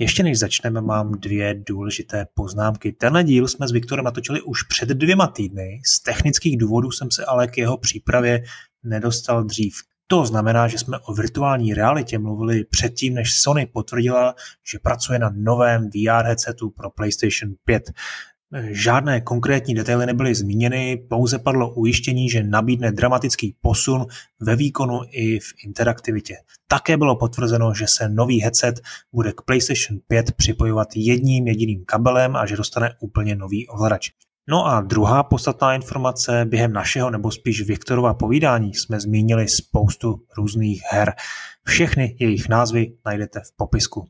Ještě než začneme, mám dvě důležité poznámky. Tenhle díl jsme s Viktorem natočili už před dvěma týdny. Z technických důvodů jsem se ale k jeho přípravě nedostal dřív. To znamená, že jsme o virtuální realitě mluvili předtím, než Sony potvrdila, že pracuje na novém VR headsetu pro PlayStation 5. Žádné konkrétní detaily nebyly zmíněny, pouze padlo ujištění, že nabídne dramatický posun ve výkonu i v interaktivitě. Také bylo potvrzeno, že se nový headset bude k PlayStation 5 připojovat jedním jediným kabelem a že dostane úplně nový ovladač. No a druhá podstatná informace, během našeho nebo spíš Viktorova povídání jsme zmínili spoustu různých her. Všechny jejich názvy najdete v popisku.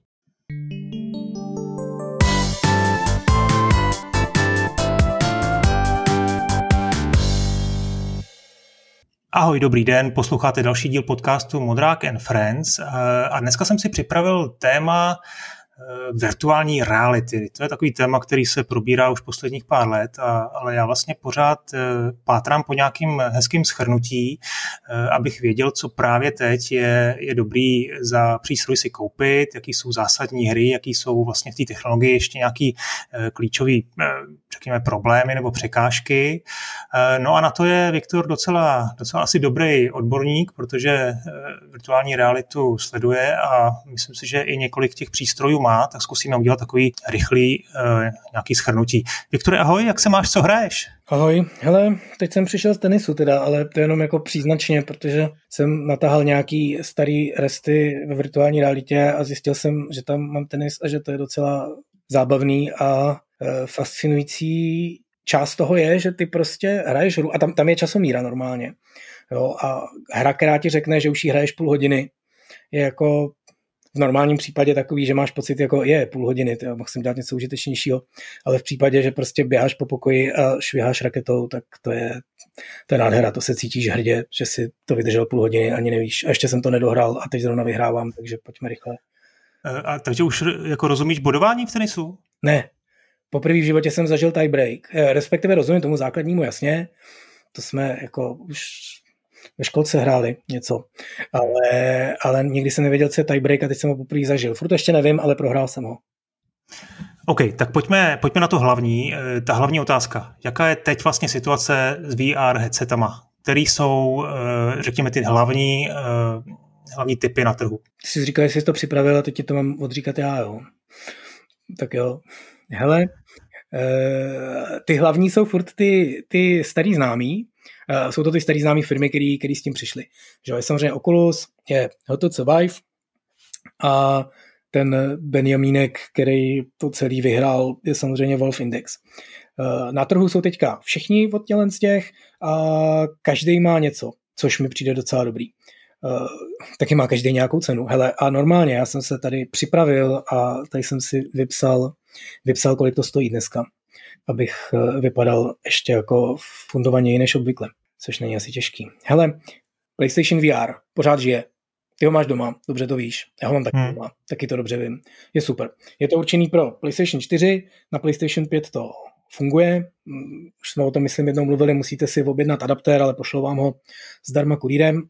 Ahoj, dobrý den, posloucháte další díl podcastu Modrák and Friends a dneska jsem si připravil téma, Eh, virtuální reality. To je takový téma, který se probírá už posledních pár let, a, ale já vlastně pořád eh, pátrám po nějakým hezkým schrnutí, eh, abych věděl, co právě teď je, je dobrý za přístroj si koupit, jaký jsou zásadní hry, jaký jsou vlastně v té technologii ještě nějaký klíčový, řekněme, problémy nebo překážky. No a na to je Viktor docela, docela asi dobrý odborník, protože virtuální realitu sleduje a myslím si, že i několik těch přístrojů má, tak zkusíme udělat takový rychlý uh, nějaký schrnutí. Viktore, ahoj, jak se máš, co hraješ? Ahoj, hele, teď jsem přišel z tenisu teda, ale to je jenom jako příznačně, protože jsem natahal nějaký starý resty ve virtuální realitě a zjistil jsem, že tam mám tenis a že to je docela zábavný a fascinující část toho je, že ty prostě hraješ hru a tam, tam je časomíra normálně. Jo, a hra, která ti řekne, že už jí hraješ půl hodiny, je jako v normálním případě takový, že máš pocit, jako je půl hodiny, tyjo, mohl jsem dělat něco užitečnějšího, ale v případě, že prostě běháš po pokoji a šviháš raketou, tak to je, to je nádhera, to se cítíš hrdě, že si to vydržel půl hodiny, ani nevíš. A ještě jsem to nedohrál a teď zrovna vyhrávám, takže pojďme rychle. E, a takže už jako rozumíš bodování v tenisu? Ne. Poprvé v životě jsem zažil tie break, e, respektive rozumím tomu základnímu jasně, to jsme jako už ve školce hráli něco, ale, ale nikdy jsem nevěděl, co je tiebreak a teď jsem ho poprvé zažil. Furt ještě nevím, ale prohrál jsem ho. OK, tak pojďme, pojďme na to hlavní, eh, ta hlavní otázka. Jaká je teď vlastně situace s VR headsetama? Který jsou, eh, řekněme, ty hlavní, eh, hlavní typy na trhu? Ty jsi říkal, že jsi to připravil a teď ti to mám odříkat já, jo. Tak jo. Hele, ty hlavní jsou furt ty, ty starý známý, Uh, jsou to ty staré známé firmy, které s tím přišly. Že je samozřejmě Oculus, je Hoto Survive a ten Benjamínek, který to celý vyhrál, je samozřejmě Wolf Index. Uh, na trhu jsou teďka všichni od z těch a každý má něco, což mi přijde docela dobrý. Taky má každý nějakou cenu. Hele, a normálně já jsem se tady připravil a tady jsem si vypsal, vypsal kolik to stojí dneska abych eh, vypadal ještě jako fundovaněji než obvykle, což není asi těžký. Hele, PlayStation VR pořád žije. Ty ho máš doma, dobře to víš. Já ho mám taky hmm. doma, taky to dobře vím. Je super. Je to určený pro PlayStation 4, na PlayStation 5 to funguje. Mm, už jsme o tom, myslím, jednou mluvili, musíte si objednat adaptér, ale pošlou vám ho zdarma kurýrem.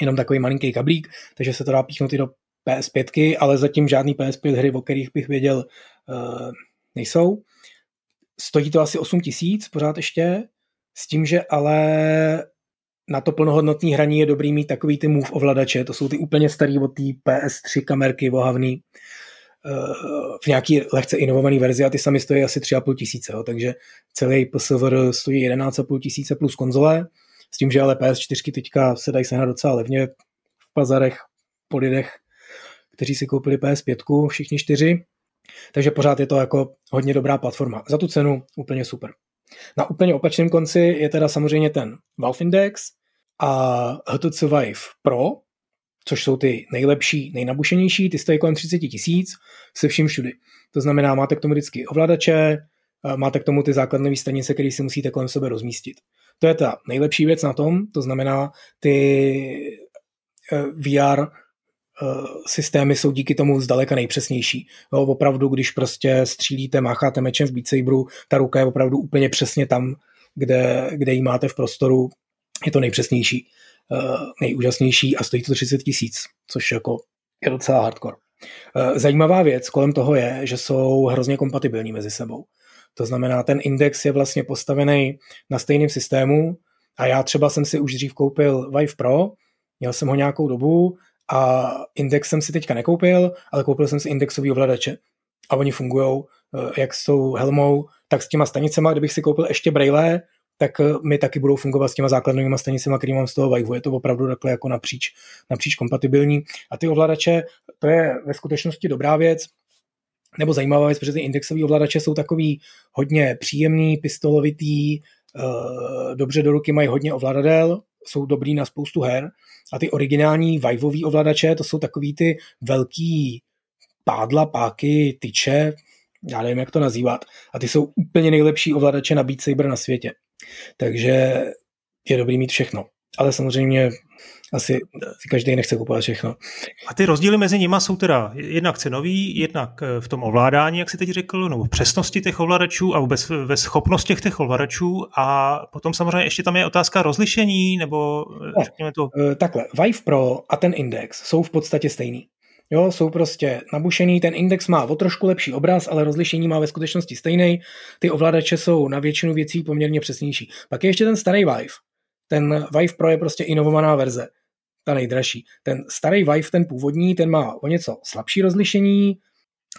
Jenom takový malinký kablík, takže se to dá píchnout i do PS5, ale zatím žádný PS5 hry, o kterých bych věděl, uh, nejsou. Stojí to asi 8 tisíc pořád ještě, s tím, že ale na to plnohodnotný hraní je dobrý mít takový ty move ovladače, to jsou ty úplně starý od té PS3 kamerky vohavný eh, v nějaký lehce inovovaný verzi a ty sami stojí asi 3,5 tisíce, takže celý PSVR stojí 11,5 tisíce plus konzole, s tím, že ale PS4 teďka se dají sehnat docela levně v pazarech po lidech, kteří si koupili PS5, všichni čtyři, takže pořád je to jako hodně dobrá platforma. Za tu cenu úplně super. Na úplně opačném konci je teda samozřejmě ten Valve Index a HTC Vive Pro, což jsou ty nejlepší, nejnabušenější, ty stojí kolem 30 tisíc se vším všudy. To znamená, máte k tomu vždycky ovladače, máte k tomu ty základné stanice, které si musíte kolem sebe rozmístit. To je ta nejlepší věc na tom, to znamená, ty eh, VR Eh, systémy jsou díky tomu zdaleka nejpřesnější. Jo, opravdu, když prostě střílíte, mácháte mečem v Beat Saberu, ta ruka je opravdu úplně přesně tam, kde, kde ji máte v prostoru. Je to nejpřesnější, uh, nejúžasnější a stojí to 30 tisíc, což jako je docela hardcore. Eh, zajímavá věc kolem toho je, že jsou hrozně kompatibilní mezi sebou. To znamená, ten index je vlastně postavený na stejném systému a já třeba jsem si už dřív koupil Vive Pro, měl jsem ho nějakou dobu a index jsem si teďka nekoupil, ale koupil jsem si indexový ovladače a oni fungují eh, jak s tou helmou, tak s těma stanicema, kdybych si koupil ještě braille, tak eh, mi taky budou fungovat s těma základními stanicemi, který mám z toho Vive. Je to opravdu takhle jako napříč, napříč kompatibilní. A ty ovladače, to je ve skutečnosti dobrá věc, nebo zajímavá věc, protože ty indexové ovladače jsou takový hodně příjemný, pistolovitý, eh, dobře do ruky mají hodně ovladadel, jsou dobrý na spoustu her a ty originální Viveový ovladače, to jsou takový ty velký pádla, páky, tyče, já nevím, jak to nazývat. A ty jsou úplně nejlepší ovladače na Beat Saber na světě. Takže je dobrý mít všechno. Ale samozřejmě asi si každý nechce kupovat všechno. A ty rozdíly mezi nimi jsou teda jednak cenový, jednak eh, v tom ovládání, jak si teď řekl, nebo v přesnosti těch ovladačů a vůbec ve schopnostech těch ovladačů a potom samozřejmě ještě tam je otázka rozlišení, nebo eh, ne, řekněme to... Eh, takhle, Vive Pro a ten Index jsou v podstatě stejný. Jo, jsou prostě nabušený, ten index má o trošku lepší obraz, ale rozlišení má ve skutečnosti stejný. Ty ovladače jsou na většinu věcí poměrně přesnější. Pak je ještě ten starý Vive. Ten Vive Pro je prostě inovovaná verze, ta nejdražší. Ten starý Vive, ten původní, ten má o něco slabší rozlišení,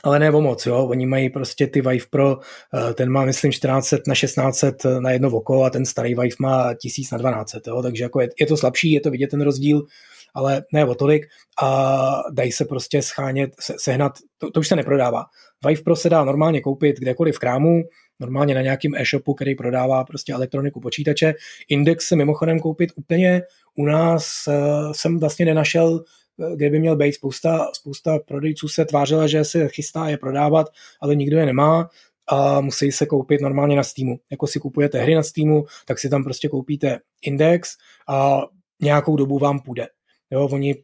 ale ne o moc, jo. Oni mají prostě ty Vive Pro, eh, ten má myslím 1400 na 1600 na jedno oko a ten starý Vive má 1000 na 1200, jo. Takže jako je, je to slabší, je to vidět ten rozdíl ale ne o tolik a dají se prostě schánět, se, sehnat, to, to už se neprodává. Vive Pro se dá normálně koupit kdekoliv v krámu, normálně na nějakým e-shopu, který prodává prostě elektroniku počítače. Index se mimochodem koupit úplně u nás uh, jsem vlastně nenašel, eh, kde by měl být. Spousta, spousta prodejců se tvářila, že se chystá je prodávat, ale nikdo je nemá a musí se koupit normálně na Steamu. Jako si kupujete hry na Steamu, tak si tam prostě koupíte index a nějakou dobu vám půjde. Jo, oni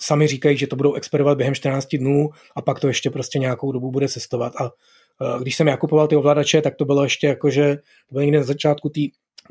sami říkají, že to budou experimentovat během 14 dnů a pak to ještě prostě nějakou dobu bude cestovat. A když jsem já kupoval ty ovladače, tak to bylo ještě jako, že to bylo někde na začátku té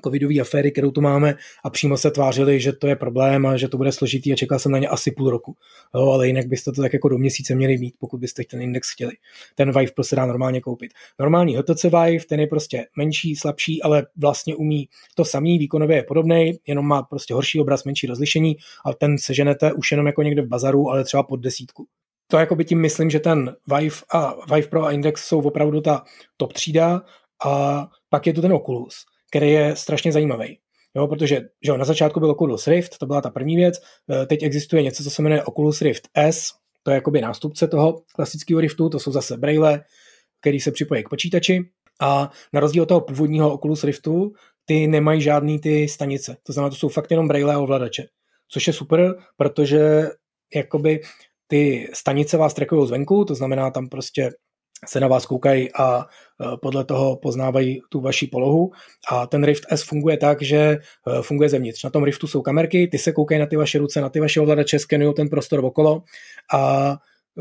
covidové aféry, kterou tu máme a přímo se tvářili, že to je problém a že to bude složitý a čekal jsem na ně asi půl roku. Jo, ale jinak byste to tak jako do měsíce měli mít, pokud byste ten index chtěli. Ten Vive prostě dá normálně koupit. Normální HTC Vive, ten je prostě menší, slabší, ale vlastně umí to samý, výkonově je podobný, jenom má prostě horší obraz, menší rozlišení a ten seženete už jenom jako někde v bazaru, ale třeba pod desítku to jako by tím myslím, že ten Vive a Vive Pro a Index jsou opravdu ta top třída a pak je tu ten Oculus který je strašně zajímavý. Jo, protože že jo, na začátku byl Oculus Rift, to byla ta první věc, eh, teď existuje něco, co se jmenuje Oculus Rift S, to je jakoby nástupce toho klasického Riftu, to jsou zase braille, který se připojí k počítači a na rozdíl od toho původního Oculus Riftu, ty nemají žádný ty stanice. To znamená, to jsou fakt jenom braille a ovladače. Což je super, protože jakoby ty stanice vás trekují zvenku, to znamená tam prostě se na vás koukají a e, podle toho poznávají tu vaši polohu. A ten Rift S funguje tak, že e, funguje zevnitř. Na tom Riftu jsou kamerky, ty se koukají na ty vaše ruce, na ty vaše ovladače, skenují ten prostor okolo a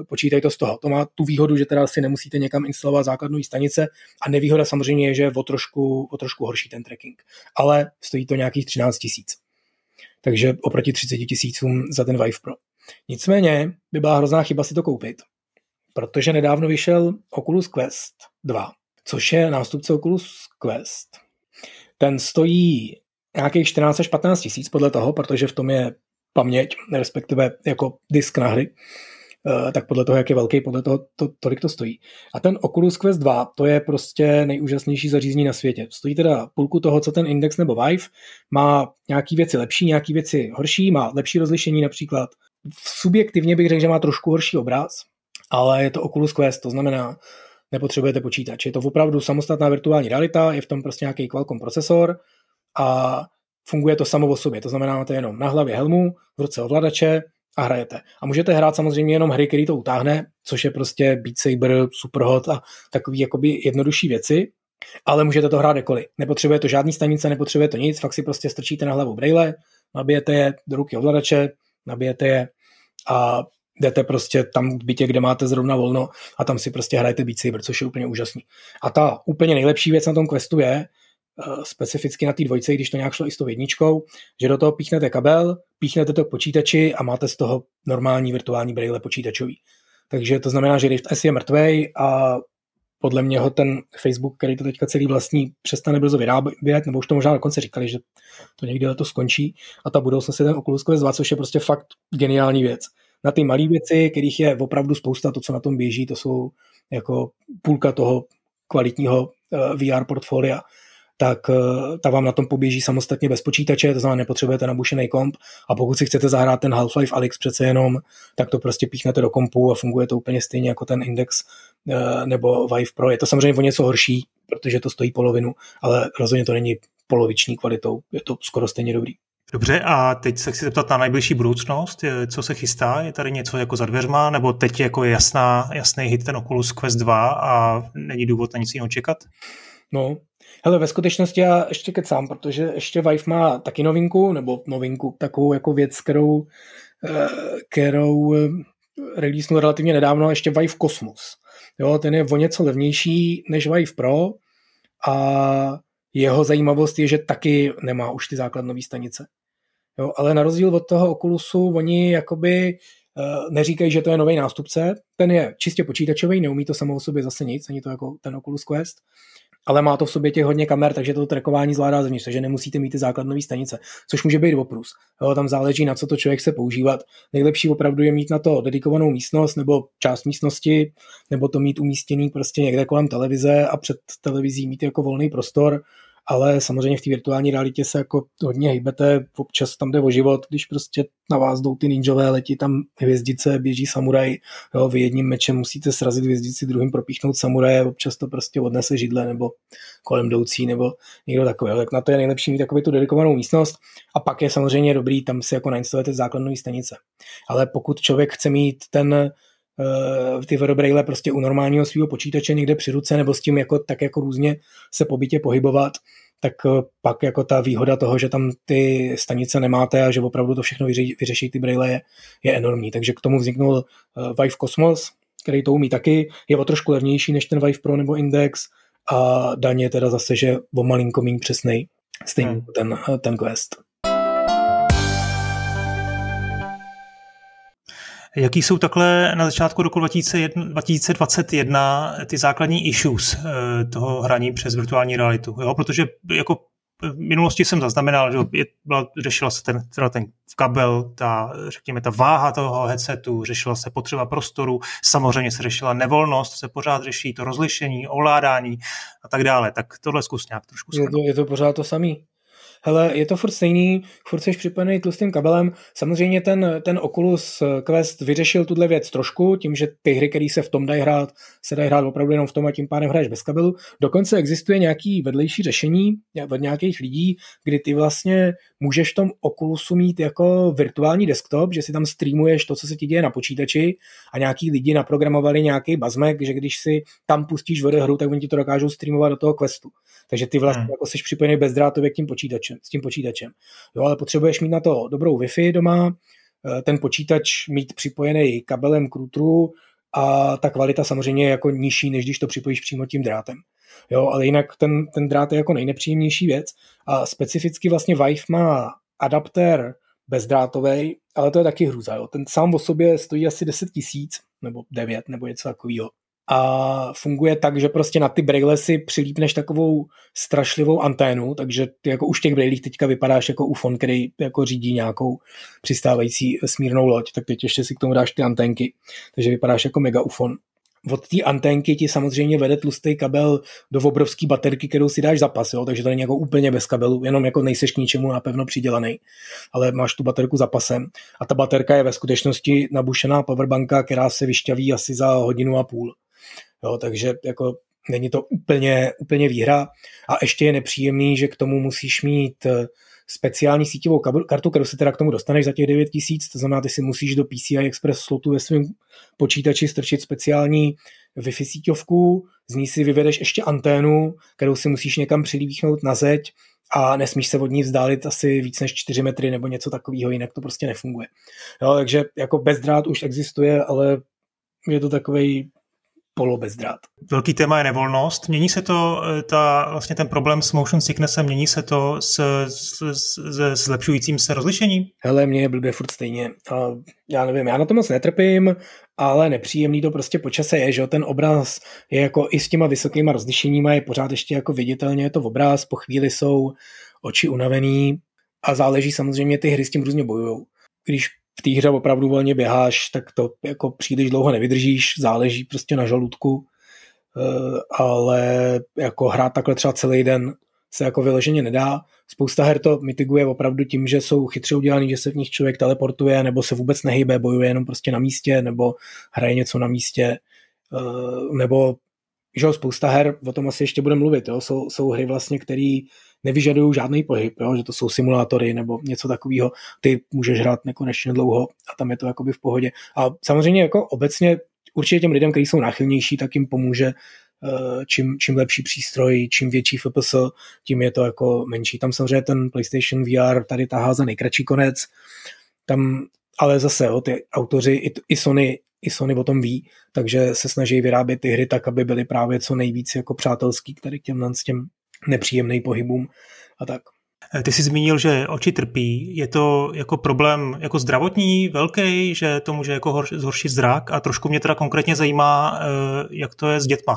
počítají to z toho. To má tu výhodu, že teda si nemusíte někam instalovat základnou stanice a nevýhoda samozřejmě je, že je o trošku, o trošku horší ten tracking. Ale stojí to nějakých 13 tisíc. Takže oproti 30 tisícům za ten Vive Pro. Nicméně by byla hrozná chyba si to koupit, protože nedávno vyšel Oculus Quest 2, což je nástupce Oculus Quest. Ten stojí nějakých 14 až 15 tisíc podle toho, protože v tom je paměť, respektive jako disk na hry, eh, tak podle toho, jak je velký, podle toho, to, tolik to stojí. A ten Oculus Quest 2, to je prostě nejúžasnější zařízení na světě. Stojí teda půlku toho, co ten Index nebo Vive, má nějaký věci lepší, nějaký věci horší, má lepší rozlišení například. Subjektivně bych řekl, že má trošku horší obraz, ale je to Oculus Quest, to znamená, nepotřebujete počítač. Je to opravdu samostatná virtuální realita, je v tom prostě nějaký Qualcomm procesor a funguje to samo o sobě. To znamená, máte jenom na hlavě helmu, v ruce ovladače a hrajete. A můžete hrát samozřejmě jenom hry, který to utáhne, což je prostě Beat Saber, Superhot a takový jakoby jednodušší věci, ale můžete to hrát kdekoliv. Nepotřebuje to žádný stanice, nepotřebuje to nic, fakt si prostě strčíte na hlavu braille, nabijete je do ruky ovladače, nabijete je a jdete prostě tam v bytě, kde máte zrovna volno a tam si prostě hrajete Beat Saber, což je úplně úžasný. A ta úplně nejlepší věc na tom questu je, eh, specificky na té dvojce, když to nějak šlo i s tou jedničkou, že do toho píchnete kabel, píchnete to k počítači a máte z toho normální virtuální braille počítačový. takže to znamená, že Rift S je mrtvej a podle mě ho ten Facebook, který to teďka celý vlastní, přestane brzo vyrábět, nebo už to možná dokonce říkali, že to někdy to skončí a ta budoucnost je ten Oculus Quest 2, což je prostě fakt geniální věc. Na ty malé věci, kterých je opravdu spousta, to, co na tom běží, to jsou jako půlka toho kvalitního eh, VR portfolia, tak uh, ta vám na tom poběží samostatně bez počítače, to znamená, nepotřebujete nabušený komp a pokud si chcete zahrát ten Half-Life Alyx přece jenom, tak to prostě píchnete do kompu a funguje to úplně stejně jako ten Index uh, nebo Vive Pro. Je to samozřejmě o něco horší, protože to stojí polovinu, ale rozhodně to není poloviční kvalitou, je to skoro stejně dobrý. Dobře, a teď se chci zeptat na nejbližší budoucnost, co se chystá, je tady něco jako za dveřma, nebo teď jako je jasná, jasný hit ten Oculus Quest 2 a není důvod na nic jiného čekat? No, hele, ve skutečnosti já ještě kecám, protože ještě Vive má taky novinku, nebo novinku, takovou jako věc, kterou, eh, kterou eh, releasenul relativně nedávno, ještě Vive Cosmos. Jo, ten je o něco levnější než Vive Pro a jeho zajímavost je, že taky nemá už ty základnové stanice. Jo, ale na rozdíl od toho Oculusu, oni jakoby uh, neříkají, že to je nový nástupce. Ten je čistě počítačový, neumí to samo o sobě zase nic, ani to jako ten Oculus Quest ale má to v sobě těch hodně kamer, takže to trackování zvládá zevnitř, takže nemusíte mít ty základnové stanice, což může být oprus. Jo, tam záleží, na co to člověk chce používat. Nejlepší opravdu je mít na to dedikovanou místnost nebo část místnosti, nebo to mít umístěný prostě někde kolem televize a před televizí mít jako volný prostor ale samozřejmě v té virtuální realitě se jako hodně hýbete, občas tam jde o život, když prostě na vás jdou ty ninjové, letí tam hvězdice, běží samuraj, jo, vy jedním mečem musíte srazit hvězdici, druhým propíchnout samuraje, občas to prostě odnese židle nebo kolem jdoucí nebo někdo takový. Tak na to je nejlepší mít takovou tu dedikovanou místnost a pak je samozřejmě dobrý, tam si jako nainstalujete základní stanice. Ale pokud člověk chce mít ten ty werobraille prostě u normálního svého počítače někde při ruce nebo s tím jako, tak jako různě se po bytě pohybovat, tak eh, pak jako ta výhoda toho, že tam ty stanice nemáte a že opravdu to všechno vyřeší, vyřeší ty braille je, je enormní. Takže k tomu vzniknul eh, Vive Cosmos, který to umí taky, je o trošku levnější než ten Vive Pro nebo Index a daně teda zase, že o malinko méně přesnej, stejně hmm. ten, ten Quest. Jaký jsou takhle na začátku roku 2021 ty základní issues eh, toho hraní přes virtuální realitu? Jo? Protože jako v minulosti jsem zaznamenal, že byla, řešila se ten, teda ten kabel, ta, řekněme, ta váha toho headsetu, řešila se potřeba prostoru, samozřejmě se řešila nevolnost, se pořád řeší to rozlišení, ovládání a tak dále. Tak tohle zkus nějak trošku je to, je to pořád to samý hele, je to furt stejný, furt jsi připojený tlustým kabelem. Samozřejmě ten, ten Oculus Quest vyřešil tuhle věc trošku, tím, že ty hry, které se v tom dají hrát, se dají hrát opravdu jenom v tom a tím pádem hraješ bez kabelu. Dokonce existuje nějaký vedlejší řešení od nějakých lidí, kdy ty vlastně můžeš v tom Oculusu mít jako virtuální desktop, že si tam streamuješ to, co se ti děje na počítači a nějaký lidi naprogramovali nějaký bazmek, že když si tam pustíš hru, tak oni ti to dokážou streamovat do toho Questu. Takže ty vlastně hmm. jako jsi připojený bezdrátově k tím počítačem, s tím počítačem. Jo, ale potřebuješ mít na to dobrou Wi-Fi doma, eh, ten počítač mít připojený kabelem k routeru a ta kvalita samozřejmě je jako nižší, než když to připojíš přímo tím drátem. Jo, ale jinak ten, ten drát je jako nejnepříjemnější věc a specificky vlastně Vive má adaptér bezdrátový, ale to je taky hruza. Jo. Ten sám o sobě stojí asi 10 tisíc, nebo 9, nebo něco takového a funguje tak, že prostě na ty braille si přilípneš takovou strašlivou anténu, takže ty jako už těch brailích teďka vypadáš jako ufon, který jako řídí nějakou přistávající smírnou loď, tak teď ještě si k tomu dáš ty anténky, takže vypadáš jako mega ufon. Od té anténky ti samozřejmě vede tlustý kabel do obrovské baterky, kterou si dáš zapas, jo? takže to není jako úplně bez kabelu, jenom jako nejseš k ničemu napevno přidělaný, ale máš tu baterku zapasem. A ta baterka je ve skutečnosti nabušená powerbanka, která se vyšťaví asi za hodinu a půl. Jo, takže jako není to úplně, úplně výhra. A ještě je nepříjemný, že k tomu musíš mít eh, speciální síťovou kartu, kterou se teda k tomu dostaneš za těch 9000, to znamená, ty si musíš do PCI Express slotu ve svém počítači strčit speciální Wi-Fi síťovku, z ní si vyvedeš ještě anténu, kterou si musíš někam přilíbíchnout na zeď a nesmíš se od ní vzdálit asi víc než 4 metry nebo něco takového, jinak to prostě nefunguje. Jo, takže jako bezdrát už existuje, ale je to takový polobezdrát. Velký téma je nevolnost. Mění se to, eh, ta, vlastně ten problém s motion sicknessem, mění se to s, s, s, s zlepšujícím se rozlišením? Hele, mě je blbě furt stejně. A já nevím, já na to moc netrpím, ale nepříjemný to prostě počase je, že ten obraz je jako i s těma vysokýma rozlišeníma je pořád ještě jako viditelně je to obraz, po chvíli jsou oči unavený a záleží samozřejmě, ty hry s tím různě bojujou. Když té hře opravdu volně běháš, tak to jako příliš dlouho nevydržíš, záleží prostě na žaludku, eh, ale jako hrát takhle třeba celý den se jako vyloženě nedá. Spousta her to mitiguje opravdu tím, že jsou chytře udělaný, že se v nich člověk teleportuje, nebo se vůbec nehybe, bojuje jenom prostě na místě, nebo hraje něco na místě, eh, nebo že spousta her, o tom asi ještě budeme mluvit, jo? Jsou, jsou hry vlastně, které nevyžadují žádný pohyb, jo? že to jsou simulátory nebo něco takového, ty můžeš hrát nekonečně dlouho a tam je to jakoby v pohodě. A samozřejmě jako obecně určitě těm lidem, kteří jsou náchylnější, tak jim pomůže eh, čím, čím lepší přístroj, čím větší FPS, tím je to jako menší. Tam samozřejmě ten PlayStation VR tady tahá za nejkratší konec, tam ale zase jo, ty autoři i, i Sony i Sony o tom ví, takže se snaží vyrábět ty hry tak, aby byly právě co nejvíc jako přátelský k tady těm, s těm nepříjemným pohybům a tak. Eh, ty jsi zmínil, že oči trpí. Je to jako problém jako zdravotní, velký, že to může jako zhoršit zrak a trošku mě teda konkrétně zajímá, eh, jak to je s dětma.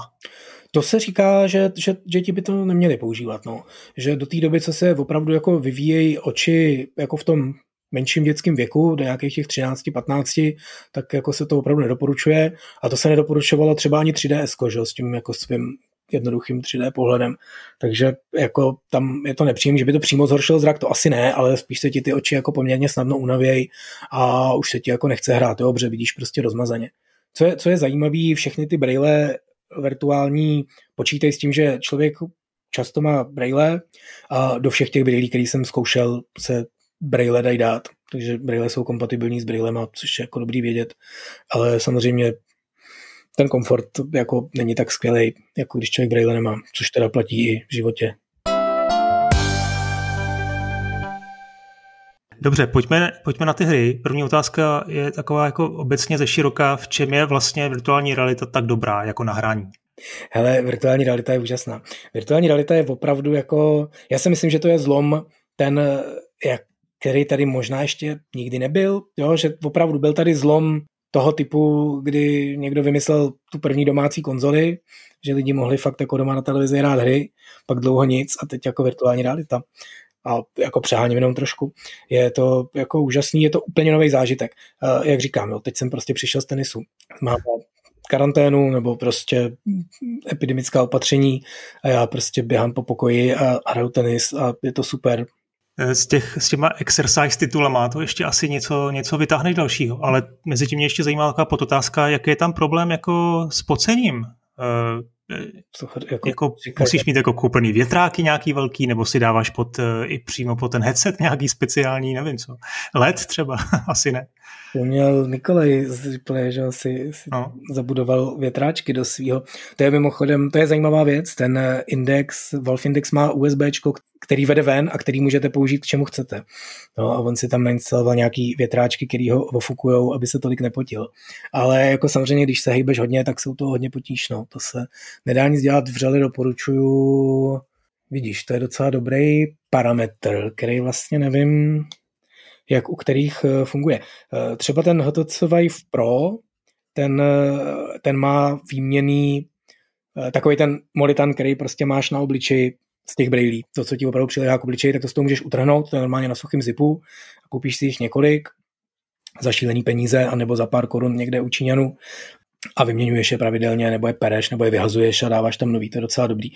To se říká, že, že děti by to neměly používat, no. Že do té doby, co se opravdu jako vyvíjejí oči jako v tom menším dětském věku, do nějakých těch 13-15, tak jako se to opravdu nedoporučuje a to se nedoporučovalo třeba ani 3DS, že, s tím jako svým jednoduchým 3D pohledem. Takže jako tam je to nepříjemné, že by to přímo zhoršil zrak, to asi ne, ale spíš se ti ty oči jako poměrně snadno unavějí a už se ti jako nechce hrát, jo, protože vidíš prostě rozmazaně. Co je, co je zajímavé, všechny ty braille virtuální počítají s tím, že člověk často má braille a do všech těch brailí, který jsem zkoušel, se braille dají dát. Takže braille jsou kompatibilní s braillema, což je jako dobrý vědět. Ale samozřejmě ten komfort jako není tak skvělý, jako když člověk braille nemá, což teda platí i v životě. Dobře, pojďme, pojďme na ty hry. První otázka je taková jako obecně ze široká, v čem je vlastně virtuální realita tak dobrá jako nahrání? Hele, virtuální realita je úžasná. Virtuální realita je opravdu jako, já si myslím, že to je zlom ten, jak, který tady možná ještě nikdy nebyl, jo? že opravdu byl tady zlom toho typu, kdy někdo vymyslel tu první domácí konzoli, že lidi mohli fakt jako doma na televizi hrát hry, pak dlouho nic a teď jako virtuální realita. A jako přeháním jenom trošku. Je to jako úžasný, je to úplně nový zážitek. Jak říkám, jo, teď jsem prostě přišel z tenisu. Mám karanténu nebo prostě epidemická opatření a já prostě běhám po pokoji a hraju tenis a je to super z, těch, s těma exercise titulama to ještě asi něco, něco vytáhneš dalšího, ale mezi tím mě ještě zajímá taková podotázka, jaký je tam problém jako s pocením. Uh, jako, jako musíš mít jako koupený větráky nějaký velký, nebo si dáváš pod, uh, i přímo pod ten headset nějaký speciální, nevím co. LED třeba, asi ne. To měl Nikolaj z Ripley, že si, si no. zabudoval větráčky do svého. To je mimochodem, to je zajímavá věc, ten index, Wolf Index má USB, který vede ven a který můžete použít k čemu chcete. No a on si tam nainstaloval nějaký větráčky, který ho ofukujou, aby se tolik nepotil. Ale jako samozřejmě, když se hejbeš hodně, tak jsou to hodně potíž, no. To se nedá nic dělat, vřele doporučuju Vidíš, to je docela dobrý parametr, který vlastně nevím, jak u kterých eh, funguje. Eh, třeba ten HTC Vive Pro, ten, eh, ten má výměný takový ten molitan, který prostě máš na obličeji z těch brailí. To, co ti opravdu přiléhá k obličeji, tak to s toho můžeš utrhnout, to je normálně na suchém zipu a koupíš si jich několik za šílený peníze anebo za pár korun někde u Číňanů a vyměňuješ je pravidelně, nebo je pereš, nebo je vyhazuješ a dáváš tam nový, to je docela dobrý.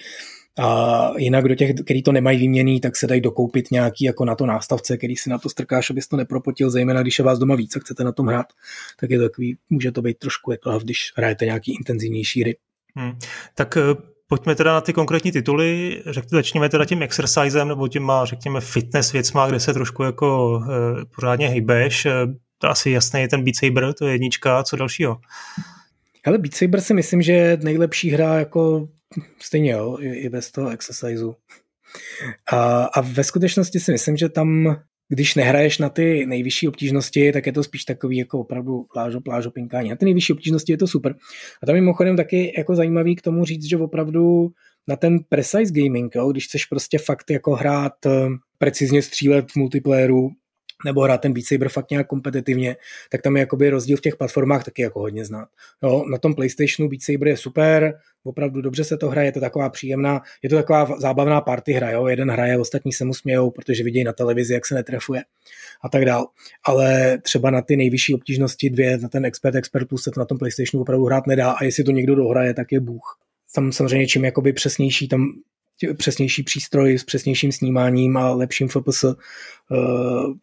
A jinak do těch, který to nemají výměný, tak se dají dokoupit nějaký jako na to nástavce, který si na to strkáš, abys to nepropotil, zejména když je vás doma víc a chcete na tom hrát, tak je to takový, může to být trošku jako když hrajete nějaký intenzivnější hry. Hmm. Tak eh, pojďme teda na ty konkrétní tituly, řekněme, začněme teda tím exercisem nebo těma, řekněme, fitness věcma, kde se trošku jako e, pořádně hejbeš. E, to asi jasný je ten Beat Saber, to je jednička, co dalšího? Hele, Beat Saber si myslím, že je nejlepší hra jako stejně jo, i, i bez toho exerciseu. A, a ve skutečnosti si myslím, že tam když nehraješ na ty nejvyšší obtížnosti, tak je to spíš takový jako opravdu plážo, plážo, pinkání. Na ty nejvyšší obtížnosti je to super. A tam mimochodem taky jako zajímavý k tomu říct, že opravdu na ten precise gaming, jo, když chceš prostě fakt jako hrát eh, precizně střílet v multiplayeru, nebo hrát ten Beat Saber fakt nějak kompetitivně, tak tam je jakoby rozdíl v těch platformách taky jako hodně znát. Jo, na tom PlayStationu Beat Saber je super, opravdu dobře se to hraje, je to taková příjemná, je to taková zábavná party hra, jo? jeden hraje, ostatní se mu smějou, protože vidějí na televizi, jak se netrefuje a tak dál. Ale třeba na ty nejvyšší obtížnosti dvě, na ten Expert Expert Plus se to na tom PlayStationu opravdu hrát nedá a jestli to někdo dohraje, tak je bůh. Tam samozřejmě čím jakoby přesnější, tam přesnější přístroj s přesnějším snímáním a lepším FPS eh,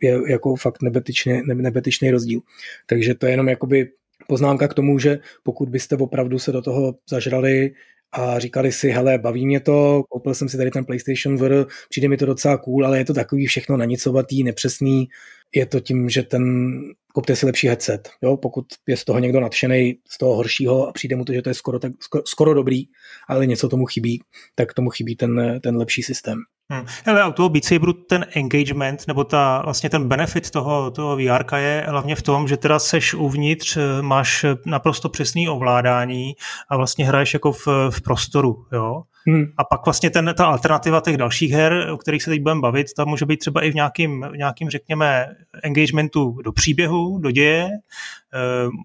je jako fakt nebetyčný, nebetyčný rozdíl. Takže to je jenom jakoby poznámka k tomu, že pokud byste opravdu se do toho zažrali a říkali si, hele, baví mě to, koupil jsem si tady ten PlayStation VR, přijde mi to docela cool, ale je to takový všechno nanicovatý, nepřesný, je to tím, že ten kupte si lepší headset. Jo? Pokud je z toho někdo nadšený, z toho horšího a přijde mu to, že to je skoro, tak, skoro, skoro dobrý, ale něco tomu chybí, tak tomu chybí ten, ten lepší systém. Hmm. Ale u toho Beat ten engagement, nebo ta, vlastně ten benefit toho, toho VR je hlavně v tom, že teda seš uvnitř, máš naprosto přesný ovládání a vlastně hraješ jako v, v prostoru, jo. Hmm. A pak vlastně ten, ta alternativa těch dalších her, o kterých se teď budeme bavit, ta může být třeba i v nějakým, v nějakým řekněme, engagementu do příběhu, do děje. E,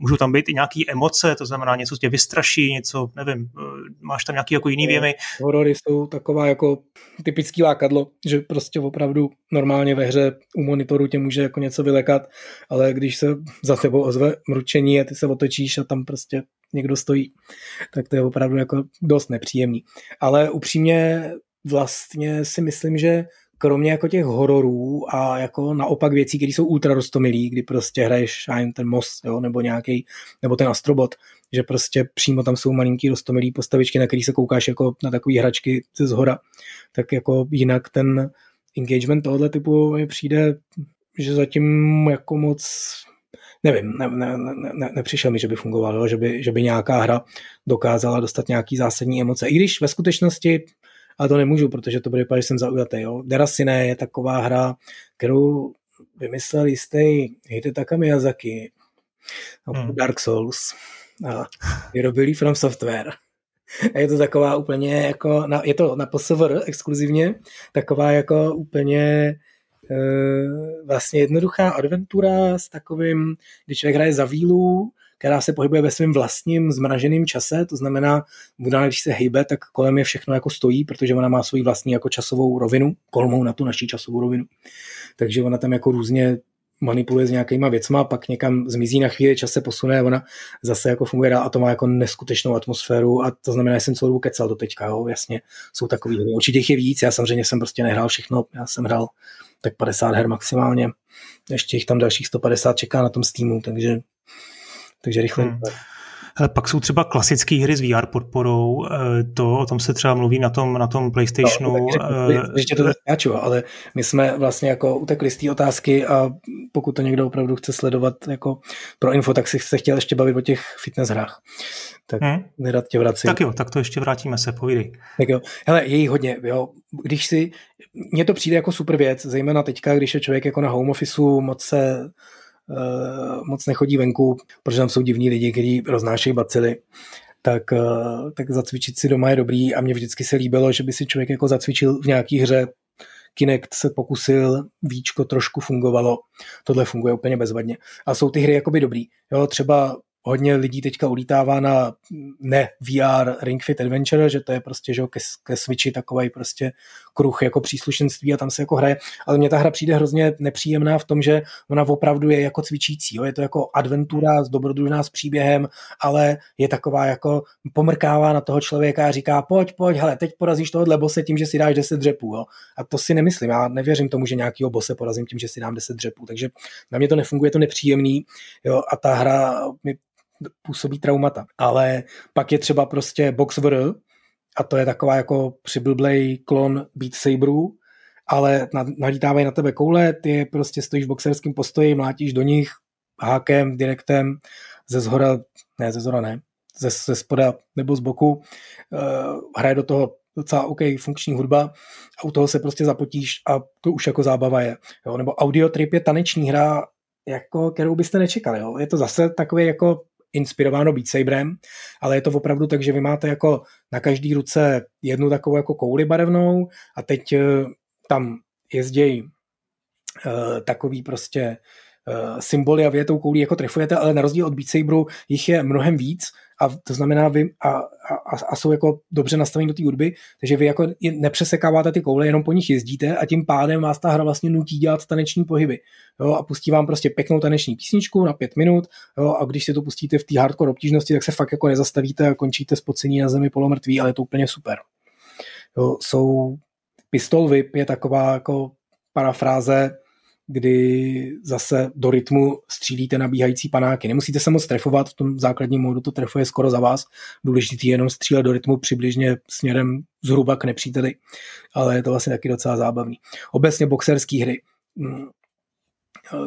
můžou tam být i nějaké emoce, to znamená něco tě vystraší, něco, nevím, e, máš tam nějaký jako jiný věmy. Horory jsou taková jako typický lákadlo, že prostě opravdu normálně ve hře u monitoru tě může jako něco vylekat, ale když se za tebou ozve mručení a ty se otočíš a tam prostě někdo stojí, tak to je opravdu jako dost nepříjemný. Ale upřímně vlastně si myslím, že kromě jako těch hororů a jako naopak věcí, které jsou ultra rostomilý, kdy prostě hraješ ten most, jo, nebo nějaký, nebo ten astrobot, že prostě přímo tam jsou malinký rostomilý postavičky, na který se koukáš jako na takové hračky ze zhora, tak jako jinak ten engagement tohoto typu mi přijde, že zatím jako moc nevím, ne, ne, ne, nepřišel mi, že by fungovalo, že by, že by nějaká hra dokázala dostat nějaký zásadní emoce. I když ve skutečnosti, a to nemůžu, protože to bude vypadat, že jsem zaujatý. Jo. Derasine je taková hra, kterou vymyslel jistý Hidetaka Miyazaki, hmm. Dark Souls a vyrobili From Software. A je to taková úplně jako, na, je to na PSVR exkluzivně, taková jako úplně vlastně jednoduchá adventura s takovým, když člověk hraje za vílu, která se pohybuje ve svém vlastním zmraženém čase, to znamená, když se hejbe, tak kolem je všechno jako stojí, protože ona má svoji vlastní jako časovou rovinu, kolmou na tu naší časovou rovinu. Takže ona tam jako různě manipuluje s nějakýma věcma, pak někam zmizí na chvíli, čas se posune, ona zase jako funguje dál a to má jako neskutečnou atmosféru a to znamená, že jsem celou dobu kecal do teďka, jo, jasně, jsou takový. Určitě jich je víc, já samozřejmě jsem prostě nehrál všechno, já jsem hrál tak 50 her maximálně, ještě jich tam dalších 150 čeká na tom Steamu, takže, takže rychle. Hmm. Ale pak jsou třeba klasické hry s VR podporou, eh, to o tom se třeba mluví na tom, na tom PlayStationu. No, ještě to skáču, ale my jsme vlastně jako utekli z té otázky a pokud to někdo opravdu chce sledovat jako pro info, tak si se chtěl ještě bavit o těch fitness hrách. Tak hmm. nedat tě vracím. Tak jo, tak to ještě vrátíme se, povídej. Tak jo, hele, je jí hodně, jo. Když si, mně to přijde jako super věc, zejména teďka, když je člověk jako na home officeu, moc se Eh, moc nechodí venku, protože tam jsou divní lidi, kteří roznášejí bacily, tak, eh, tak zacvičit si doma je dobrý a mě vždycky se líbilo, že by si člověk jako zacvičil v nějaký hře, Kinect se pokusil, víčko trošku fungovalo, tohle funguje úplně bezvadně. A jsou ty hry jakoby dobrý. Jo, třeba hodně lidí teďka ulítává na ne VR Ring Fit Adventure, že to je prostě že ke, ke Switchi takový prostě kruh jako příslušenství a tam se jako hraje, ale mně ta hra přijde hrozně nepříjemná v tom, že ona opravdu je jako cvičící, jo? je to jako adventura s dobrodružná s příběhem, ale je taková jako pomrkává na toho člověka a říká pojď, pojď, hele, teď porazíš tohohle bose tím, že si dáš 10 dřepů, jo? a to si nemyslím, já nevěřím tomu, že nějakýho bose porazím tím, že si dám 10 dřepů, takže na mě to nefunguje, je to nepříjemný, jo? a ta hra mi působí traumata. Ale pak je třeba prostě BoxVR, a to je taková jako přiblblej klon Beat Saberů, ale nalítávají na tebe koule, ty prostě stojíš v boxerském postoji, mlátíš do nich hákem, direktem, ze zhora, ne, ze zhora ne, ze, ze spoda nebo z boku, uh, hraje do toho docela OK funkční hudba a u toho se prostě zapotíš a to už jako zábava je. Jo? Nebo Audio Trip je taneční hra, jako, kterou byste nečekali. Jo? Je to zase takový jako inspirováno Beat Saberem, ale je to opravdu tak, že vy máte jako na každý ruce jednu takovou jako kouli barevnou a teď eh, tam jezdějí uh, takový prostě uh, symboly a vy je tou jako trefujete, ale na rozdíl od Beat Saberu jich je mnohem víc a to znamená vy a, a, a jsou jako dobře nastavení do té hudby, takže vy jako nepřesekáváte ty koule, jenom po nich jezdíte a tím pádem vás ta hra vlastně nutí dělat taneční pohyby. Jo, a pustí vám prostě pěknou taneční písničku na pět minut jo, a když si to pustíte v té hardcore obtížnosti, tak se fakt jako nezastavíte a končíte spocení na zemi polomrtví, ale je to úplně super. Jo, jsou Pistol Whip je taková jako parafráze kdy zase do rytmu střílíte nabíhající panáky. Nemusíte se moc trefovat, v tom základním módu to trefuje skoro za vás. Důležitý je jenom střílet do rytmu přibližně směrem zhruba k nepříteli, ale je to vlastně taky docela zábavný. Obecně boxerské hry. Mm,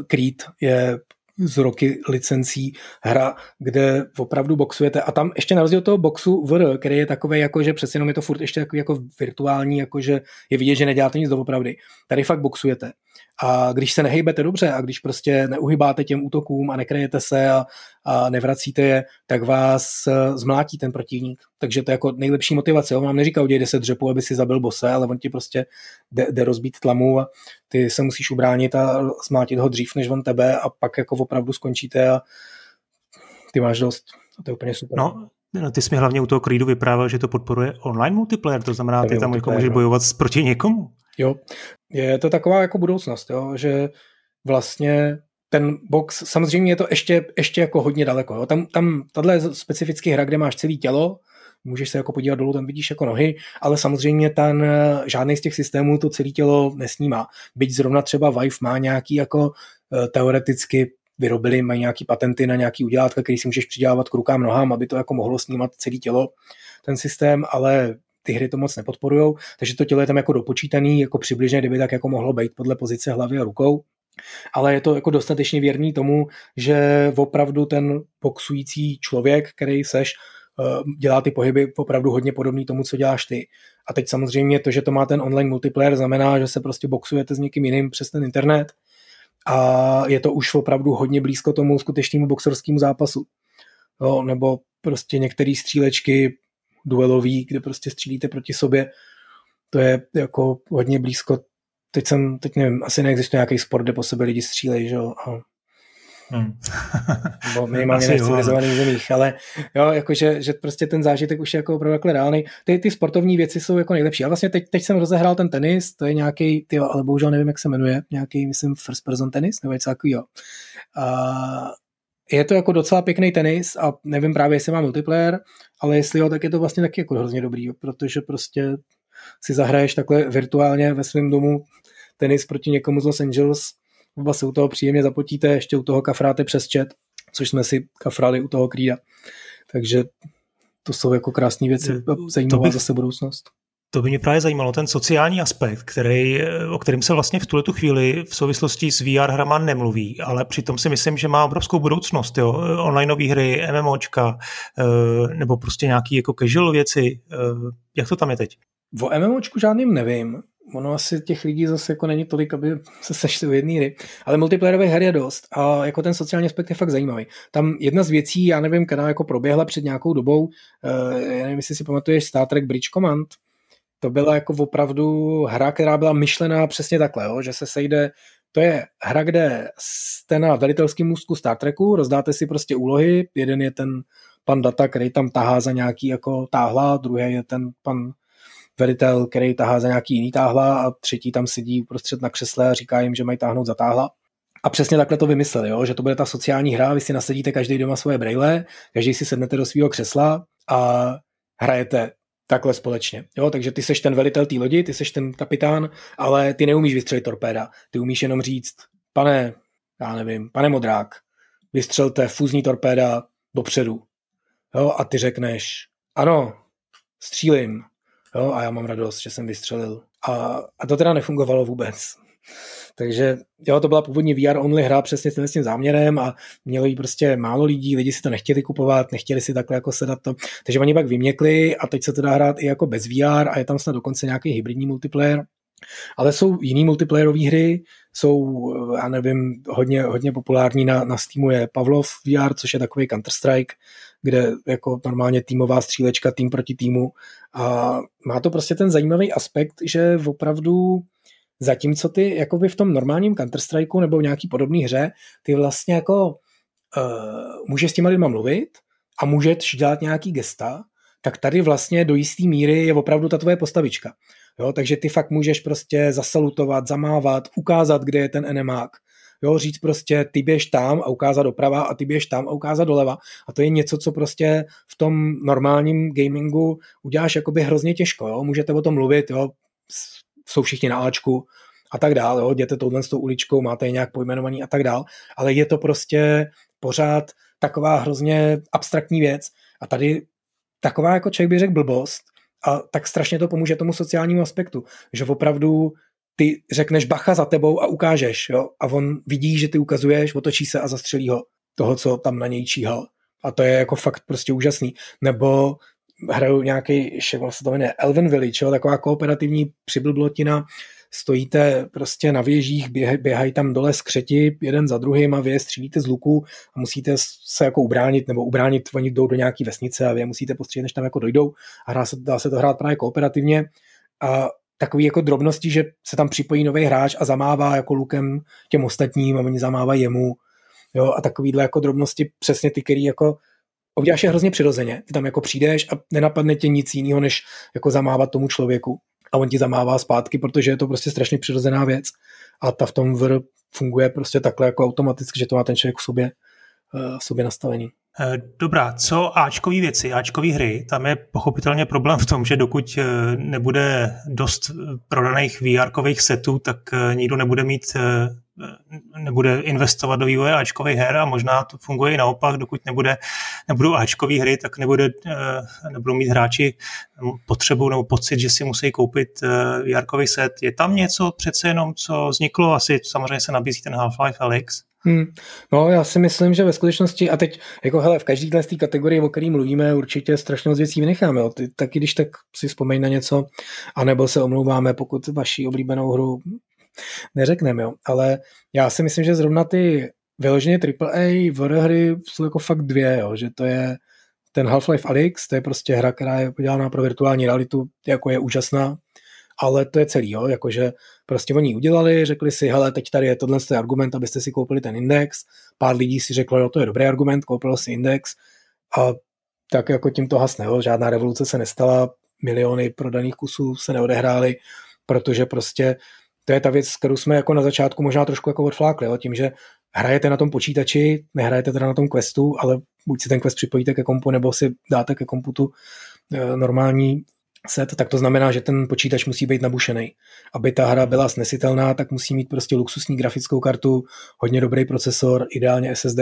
Creed je z roky licencí hra, kde opravdu boxujete a tam ještě na rozdíl toho boxu VR, který je takový jako, že přesně jenom je to furt ještě takový jako virtuální, jako že je vidět, že neděláte nic doopravdy. Tady fakt boxujete. A když se nehejbete dobře a když prostě neuhybáte těm útokům a nekrejete se a, a nevracíte je, tak vás eh, zmlátí ten protivník. Takže to je jako nejlepší motivace. On vám neříká, udělej 10 dřepů, aby si zabil bose, ale on ti prostě jde, jde rozbít tlamu a ty se musíš ubránit a zmlátit ho dřív než on tebe a pak jako opravdu skončíte a ty máš dost. A to je úplně super. No, No, ty jsi mi hlavně u toho Creedu vyprávěl, že to podporuje online multiplayer, to znamená, ty tam jako můžeš bojovat proti někomu. Jo, je to taková jako budoucnost, jo, že vlastně ten box, samozřejmě je to ještě, ještě jako hodně daleko. Jo. Tam, tam tahle je specifický hra, kde máš celé tělo, můžeš se jako podívat dolů, tam vidíš jako nohy, ale samozřejmě ten žádný z těch systémů to celé tělo nesnímá. Byť zrovna třeba Vive má nějaký jako eh, teoreticky vyrobili, mají nějaký patenty na nějaký udělátka, který si můžeš přidělávat k rukám, nohám, aby to jako mohlo snímat celé tělo, ten systém, ale ty hry to moc nepodporují, takže to tělo je tam jako dopočítaný, jako přibližně, kdyby tak jako mohlo být podle pozice hlavy a rukou. Ale je to jako dostatečně věrný tomu, že opravdu ten boxující člověk, který seš, eh, dělá ty pohyby opravdu hodně podobný tomu, co děláš ty. A teď samozřejmě to, že to má ten online multiplayer, znamená, že se prostě boxujete s někým jiným přes ten internet a je to už opravdu hodně blízko tomu skutečnému boxerskému zápasu. Jo, nebo prostě některé střílečky duelový, kde prostě střílíte proti sobě, to je jako hodně blízko. Teď jsem, teď nevím, asi neexistuje nějaký sport, kde po sebe lidi střílejí, že jo, Hmm. Nebo minimálně v civilizovaných zemích, ale jo, jakože, že prostě ten zážitek už je jako opravdu jako reálný. Ty, ty sportovní věci jsou jako nejlepší. A vlastně teď, teď jsem rozehrál ten tenis, to je nějaký, ty, ale bohužel nevím, jak se jmenuje, nějaký, myslím, first person tenis, nebo něco takového. A je to jako docela pěkný tenis a nevím právě, jestli má multiplayer, ale jestli jo, tak je to vlastně taky jako hrozně dobrý, protože prostě si zahraješ takhle virtuálně ve svém domu tenis proti někomu z Los Angeles, oba se u toho příjemně zapotíte, ještě u toho kafráte přes chat, což jsme si kafrali u toho krída. Takže to jsou jako krásné věci, zajímavá by, zase budoucnost. To by mě právě zajímalo, ten sociální aspekt, který, o kterém se vlastně v tuhle tu chvíli v souvislosti s VR hrama nemluví, ale přitom si myslím, že má obrovskou budoucnost. Jo? Onlineové hry, MMOčka, eh, nebo prostě nějaký jako casual věci. Eh, jak to tam je teď? O MMOčku žádným nevím. Ono asi těch lidí zase jako není tolik, aby se sešli u jedné hry. Ale multiplayerové hry je dost a jako ten sociální aspekt je fakt zajímavý. Tam jedna z věcí, já nevím, která jako proběhla před nějakou dobou, eh, já nevím, jestli si pamatuješ Star Trek Bridge Command, to byla jako opravdu hra, která byla myšlená přesně takhle, jo? že se sejde, to je hra, kde jste na velitelském můstku Star Treku, rozdáte si prostě úlohy, jeden je ten pan Data, který tam tahá za nějaký jako táhla, druhý je ten pan velitel, který tahá za nějaký jiný táhla a třetí tam sedí prostřed na křesle a říká jim, že mají táhnout za táhla. A přesně takhle to vymysleli, jo? že to bude ta sociální hra, vy si nasadíte každý doma svoje brejle, každý si sednete do svého křesla a hrajete takhle společně. Jo, takže ty seš ten velitel té lodi, ty seš ten kapitán, ale ty neumíš vystřelit torpéda. Ty umíš jenom říct, pane, já nevím, pane modrák, vystřelte fúzní torpéda dopředu. Jo, a ty řekneš, ano, střílím. Jo, a já mám radost, že jsem vystřelil. A, a to teda nefungovalo vůbec. Takže jo, to byla původně VR only hra přesně s tím záměrem a mělo jí prostě málo lidí, lidi si to nechtěli kupovat, nechtěli si takhle jako sedat to. Takže oni pak vyměkli a teď se to dá hrát i jako bez VR a je tam snad dokonce nějaký hybridní multiplayer. Ale jsou jiný multiplayerové hry, jsou, já nevím, hodně, hodně populární na, na Steamu je Pavlov VR, což je takový Counter-Strike, kde jako normálně týmová střílečka tým proti týmu a má to prostě ten zajímavý aspekt, že opravdu zatímco ty jakoby v tom normálním Counter-Strikeu nebo v nějaký podobné hře, ty vlastně jako uh, můžeš s těma lidma mluvit a můžeš dělat nějaký gesta, tak tady vlastně do jisté míry je opravdu ta tvoje postavička. Jo, takže ty fakt můžeš prostě zasalutovat, zamávat, ukázat, kde je ten enemák. Jo, říct prostě ty běž tam a ukázat doprava a ty běž tam a ukázat doleva. A to je něco, co prostě v tom normálním gamingu uděláš jakoby hrozně těžko. Jo. Můžete o tom mluvit, jo, jsou všichni na Ačku a tak dále, jo. jděte touhle s tou uličkou, máte je nějak pojmenovaný a tak dále, ale je to prostě pořád taková hrozně abstraktní věc a tady taková jako člověk by řekl blbost, a tak strašně to pomůže tomu sociálnímu aspektu, že opravdu ty řekneš bacha za tebou a ukážeš, jo, a on vidí, že ty ukazuješ, otočí se a zastřelí ho, toho, co tam na něj číhal. A to je jako fakt prostě úžasný. Nebo hraju nějaký, jak se to jmenuje, Elven Village, jo, taková kooperativní přiblblotina, stojíte prostě na věžích, běh, běhají tam dole skřeti jeden za druhým a vy střílíte z luku a musíte se jako ubránit, nebo ubránit, oni jdou do nějaké vesnice a vy musíte postřílet, než tam jako dojdou. A hrá se, dá se to hrát právě kooperativně. A takový jako drobnosti, že se tam připojí nový hráč a zamává jako lukem těm ostatním a oni zamávají jemu. Jo, a takovýhle jako drobnosti přesně ty, který jako uděláš je hrozně přirozeně. Ty tam jako přijdeš a nenapadne tě nic jiného, než jako zamávat tomu člověku. A on ti zamává zpátky, protože je to prostě strašně přirozená věc. A ta v tom VR funguje prostě takhle jako automaticky, že to má ten člověk v sobě, eh, v sobě nastavený. Eh, dobrá, co Ačkové věci, Ačkové hry, tam je pochopitelně problém v tom, že dokud eh, nebude dost prodaných vr setů, tak nikdo nebude mít nebude investovat do vývoje Ačkových her a možná to funguje i naopak, dokud nebude, nebudou Ačkové hry, tak nebude, nebudou mít hráči potřebu nebo pocit, že si musí koupit vr set. Je tam něco přece jenom, co vzniklo, asi samozřejmě se nabízí ten Half-Life Alyx, Hmm. No, já si myslím, že ve skutečnosti, a teď, jako hele, v každé z té kategorii, o které mluvíme, určitě strašně moc věcí vynecháme. Jo. Ty, když tak si vzpomeň na něco, anebo se omlouváme, pokud vaši oblíbenou hru neřekneme, jo. Ale já si myslím, že zrovna ty vyloženě AAA VR hry jsou jako fakt dvě, jo. že to je ten Half-Life Alyx, to je prostě hra, která je udělaná pro virtuální realitu, jako je úžasná, ale to je celý, jo, jakože prostě oni udělali, řekli si, hele, teď tady je tohle argument, abyste si koupili ten index, pár lidí si řeklo, jo, to je dobrý argument, koupilo si index. A tak jako tím to hasne, jo, žádná revoluce se nestala, miliony prodaných kusů se neodehrály, protože prostě to je ta věc, kterou jsme jako na začátku možná trošku jako odflákli, jo, tím, že hrajete na tom počítači, nehrajete teda na tom questu, ale buď si ten quest připojíte ke kompu, nebo si dáte ke komputu e, normální set, tak to znamená, že ten počítač musí být nabušený. Aby ta hra byla snesitelná, tak musí mít prostě luxusní grafickou kartu, hodně dobrý procesor, ideálně SSD,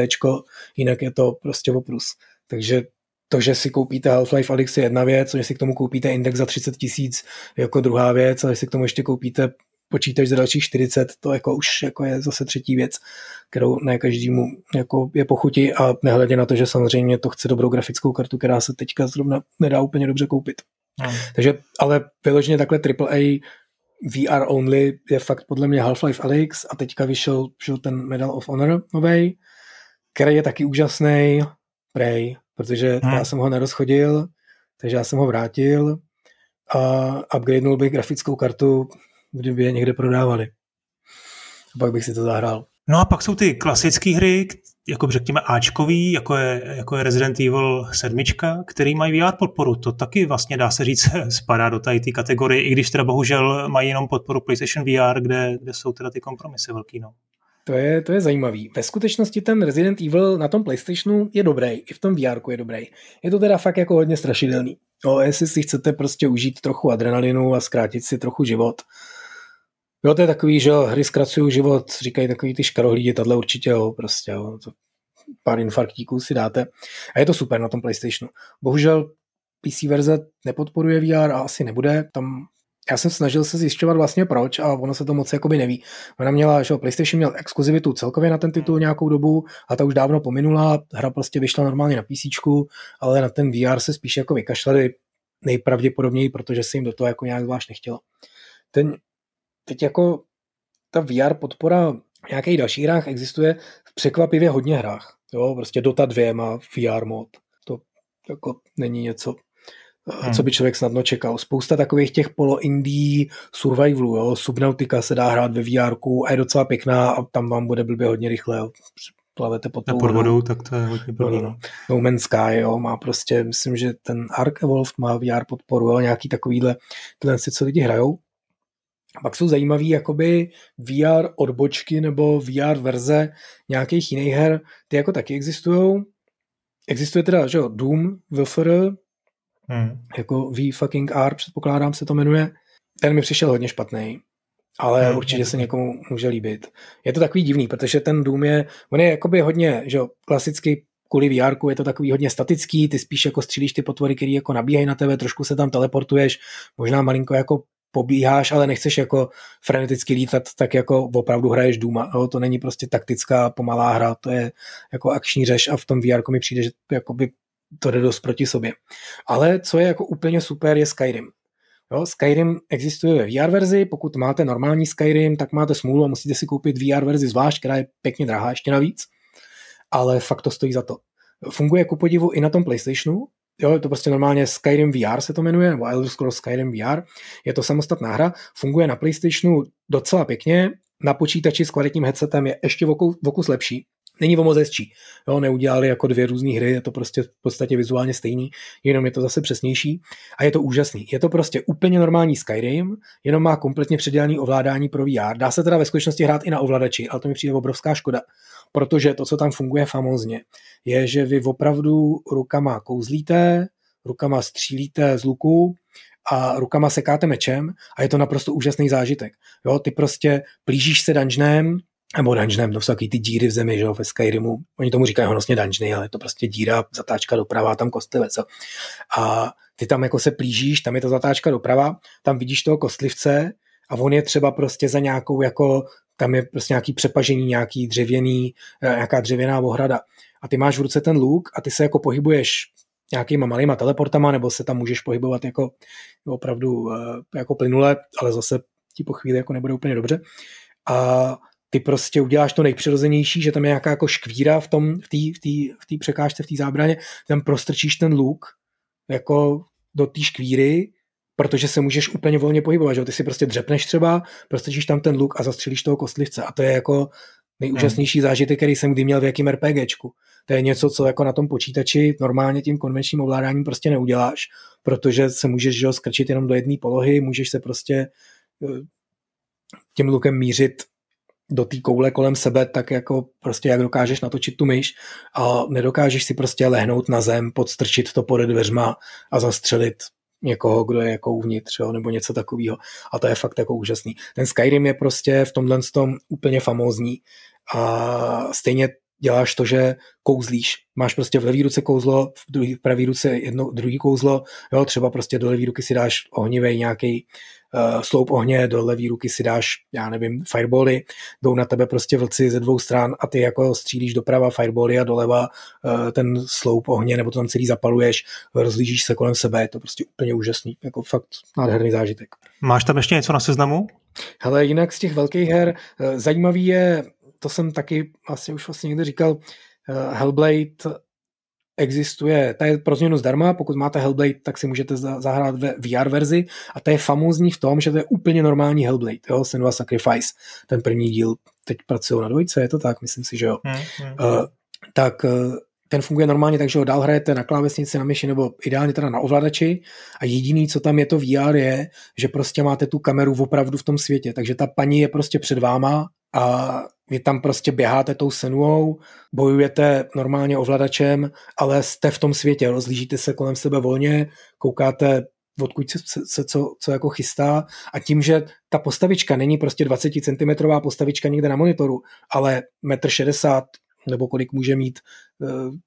jinak je to prostě oprus. Takže to, že si koupíte Half-Life Alyx je jedna věc, že si k tomu koupíte index za 30 tisíc jako druhá věc, a že si k tomu ještě koupíte počítač za dalších 40, to jako už jako je zase třetí věc, kterou ne každému jako je pochutí a nehledě na to, že samozřejmě to chce dobrou grafickou kartu, která se teďka zrovna nedá úplně dobře koupit. Hmm. Takže, ale vyloženě takhle AAA VR only je fakt podle mě Half-Life Alyx a teďka vyšel, vyšel ten Medal of Honor nový, který je taky úžasný, prej, protože hmm. já jsem ho nerozchodil, takže já jsem ho vrátil a upgradenul bych grafickou kartu, kdyby je někde prodávali. A pak bych si to zahrál. No a pak jsou ty klasické hry, jako řekněme Ačkový, jako je, jako je Resident Evil 7, který mají VR podporu. To taky vlastně dá se říct spadá do tady té kategorie, i když teda bohužel mají jenom podporu PlayStation VR, kde, kde jsou teda ty kompromisy velký. No. To je, to je zajímavý. Ve skutečnosti ten Resident Evil na tom PlayStationu je dobrý, i v tom VR je dobrý. Je to teda fakt jako hodně strašidelný. No, jestli si chcete prostě užít trochu adrenalinu a zkrátit si trochu život, Jo, to je takový, že hry zkracují život, říkají takový ty škarohlídi, tahle určitě jo, prostě jo, to pár infarktíků si dáte. A je to super na tom PlayStationu. Bohužel PC verze nepodporuje VR a asi nebude, tam já jsem snažil se zjišťovat vlastně proč a ono se to moc jakoby neví. Ona měla, že PlayStation měl exkluzivitu celkově na ten titul nějakou dobu a ta už dávno pominula, hra prostě vyšla normálně na PC, ale na ten VR se spíš jako vykašlali nejpravděpodobněji, protože se jim do toho jako nějak zvlášť nechtělo. Ten, teď jako ta VR podpora v nějakých dalších hrách existuje v překvapivě hodně hrách. Jo, prostě Dota 2 má VR mod. To jako není něco, hmm. co by člověk snadno čekal. Spousta takových těch polo-indie survivalů, jo. Subnautica se dá hrát ve VR a je docela pěkná a tam vám bude blbě hodně rychle. Jo. Plavete pod, pod vodou, tak to je hodně blbě. No, no Man's Sky, jo, má prostě, myslím, že ten Ark Evolved má VR podporu, jo, nějaký takovýhle, tyhle si, co lidi hrajou. A pak jsou zajímavý jakoby VR odbočky nebo VR verze nějakých jiných her, ty jako taky existují. Existuje teda, že jo, Doom, VFR, hmm. jako V fucking R, předpokládám se to jmenuje. Ten mi přišel hodně špatný, ale hmm. určitě se někomu může líbit. Je to takový divný, protože ten Doom je, on je jakoby hodně, že jo, klasicky kvůli VR je to takový hodně statický, ty spíš jako střílíš ty potvory, které jako nabíhají na tebe, trošku se tam teleportuješ, možná malinko jako pobíháš, ale nechceš jako freneticky lítat, tak jako opravdu hraješ Duma. To není prostě taktická pomalá hra, to je jako akční řeš a v tom VR mi přijde, že jakoby to jde dost proti sobě. Ale co je jako úplně super, je Skyrim. Jo, Skyrim existuje ve VR verzi, pokud máte normální Skyrim, tak máte smůlu a musíte si koupit VR verzi zvlášť, která je pěkně drahá ještě navíc, ale fakt to stojí za to. Funguje ku podivu i na tom PlayStationu, Jo, je to prostě normálně Skyrim VR se to jmenuje, nebo Elder Scrolls Skyrim VR. Je to samostatná hra, funguje na PlayStationu docela pěkně, na počítači s kvalitním headsetem je ještě v okus lepší. Není o moc hezčí. Jo, neudělali jako dvě různé hry, je to prostě v podstatě vizuálně stejný, jenom je to zase přesnější a je to úžasný. Je to prostě úplně normální Skyrim, jenom má kompletně předělaný ovládání pro VR. Dá se teda ve skutečnosti hrát i na ovladači, ale to mi přijde obrovská škoda, protože to, co tam funguje famózně, je, že vy opravdu rukama kouzlíte, rukama střílíte z luku a rukama sekáte mečem a je to naprosto úžasný zážitek. Jo, ty prostě plížíš se dungeonem, nebo dungeonem, to jsou ty díry v zemi, že jo, ve Skyrimu. Oni tomu říkají honosně dungeony, ale je to prostě díra, zatáčka doprava, tam kostlivec. A ty tam jako se plížíš, tam je ta zatáčka doprava, tam vidíš toho kostlivce a on je třeba prostě za nějakou jako tam je prostě nějaký přepažení, nějaký dřevěný, eh, nějaká dřevěná ohrada. A ty máš v ruce ten luk a ty se jako pohybuješ nějakýma malýma teleportama, nebo se tam můžeš pohybovat jako opravdu eh, jako plynule, ale zase ti po chvíli jako nebude úplně dobře. A ty prostě uděláš to nejpřirozenější, že tam je nějaká jako škvíra v tom, v té v v překážce, v té zábraně, tam prostrčíš ten luk jako do té škvíry protože se můžeš úplně volně pohybovat, že ty si prostě dřepneš třeba, prostrčíš tam ten luk a zastřelíš toho kostlivce. A to je jako nejúžasnější zážitek, který jsem kdy měl v jakým RPGčku. To je něco, co jako na tom počítači normálně tím konvenčním ovládáním prostě neuděláš, protože se můžeš že, skrčit jenom do jedné polohy, můžeš se prostě eh, tím lukem mířit do té koule kolem sebe, tak jako prostě jak dokážeš natočit tu myš. A nedokážeš si prostě lehnout na zem, podstrčit to pod dveřma a zastřelit někoho, kdo je jako uvnitř, jo, nebo něco takového. A to je fakt jako úžasný. Ten Skyrim je prostě v tomhle tom úplně famózní a stejně děláš to, že kouzlíš. Máš prostě v levý ruce kouzlo, v druhý, v pravý ruce jedno, druhý kouzlo, jo, třeba prostě do levý ruky si dáš ohnivý nějaký sloup ohně, do levý ruky si dáš, já nevím, firebally, jdou na tebe prostě vlci ze dvou stran a ty jako střílíš doprava firebally a doleva uh, ten sloup ohně, nebo to tam celý zapaluješ, rozlížíš se kolem sebe, je to prostě úplně úžasný, jako fakt nádherný zážitek. Máš tam ještě něco na seznamu? Hele, jinak z těch velkých her, uh, zajímavý je, to jsem taky vlastně už vlastně někde říkal, uh, Hellblade existuje, ta je pro změnu zdarma, pokud máte Hellblade, tak si můžete zahrát ve VR verzi a ta je famózní v tom, že to je úplně normální Hellblade, jo, Senua Sacrifice, ten první díl, teď pracují na dvojce, je to tak, myslím si, že jo. Hmm, hmm. Uh, tak uh, ten funguje normálně tak, že ho dál hrajete na klávesnici, na myši nebo ideálně teda na ovladači a jediný, co tam je to VR je, že prostě máte tu kameru opravdu v tom světě, takže ta paní je prostě před váma a vy tam prostě běháte tou senuou, bojujete normálně ovladačem, ale jste v tom světě, rozlížíte se kolem sebe volně, koukáte odkud se, se co, co jako chystá. A tím, že ta postavička není prostě 20 cm postavička někde na monitoru, ale 1,60 m nebo kolik může mít eh,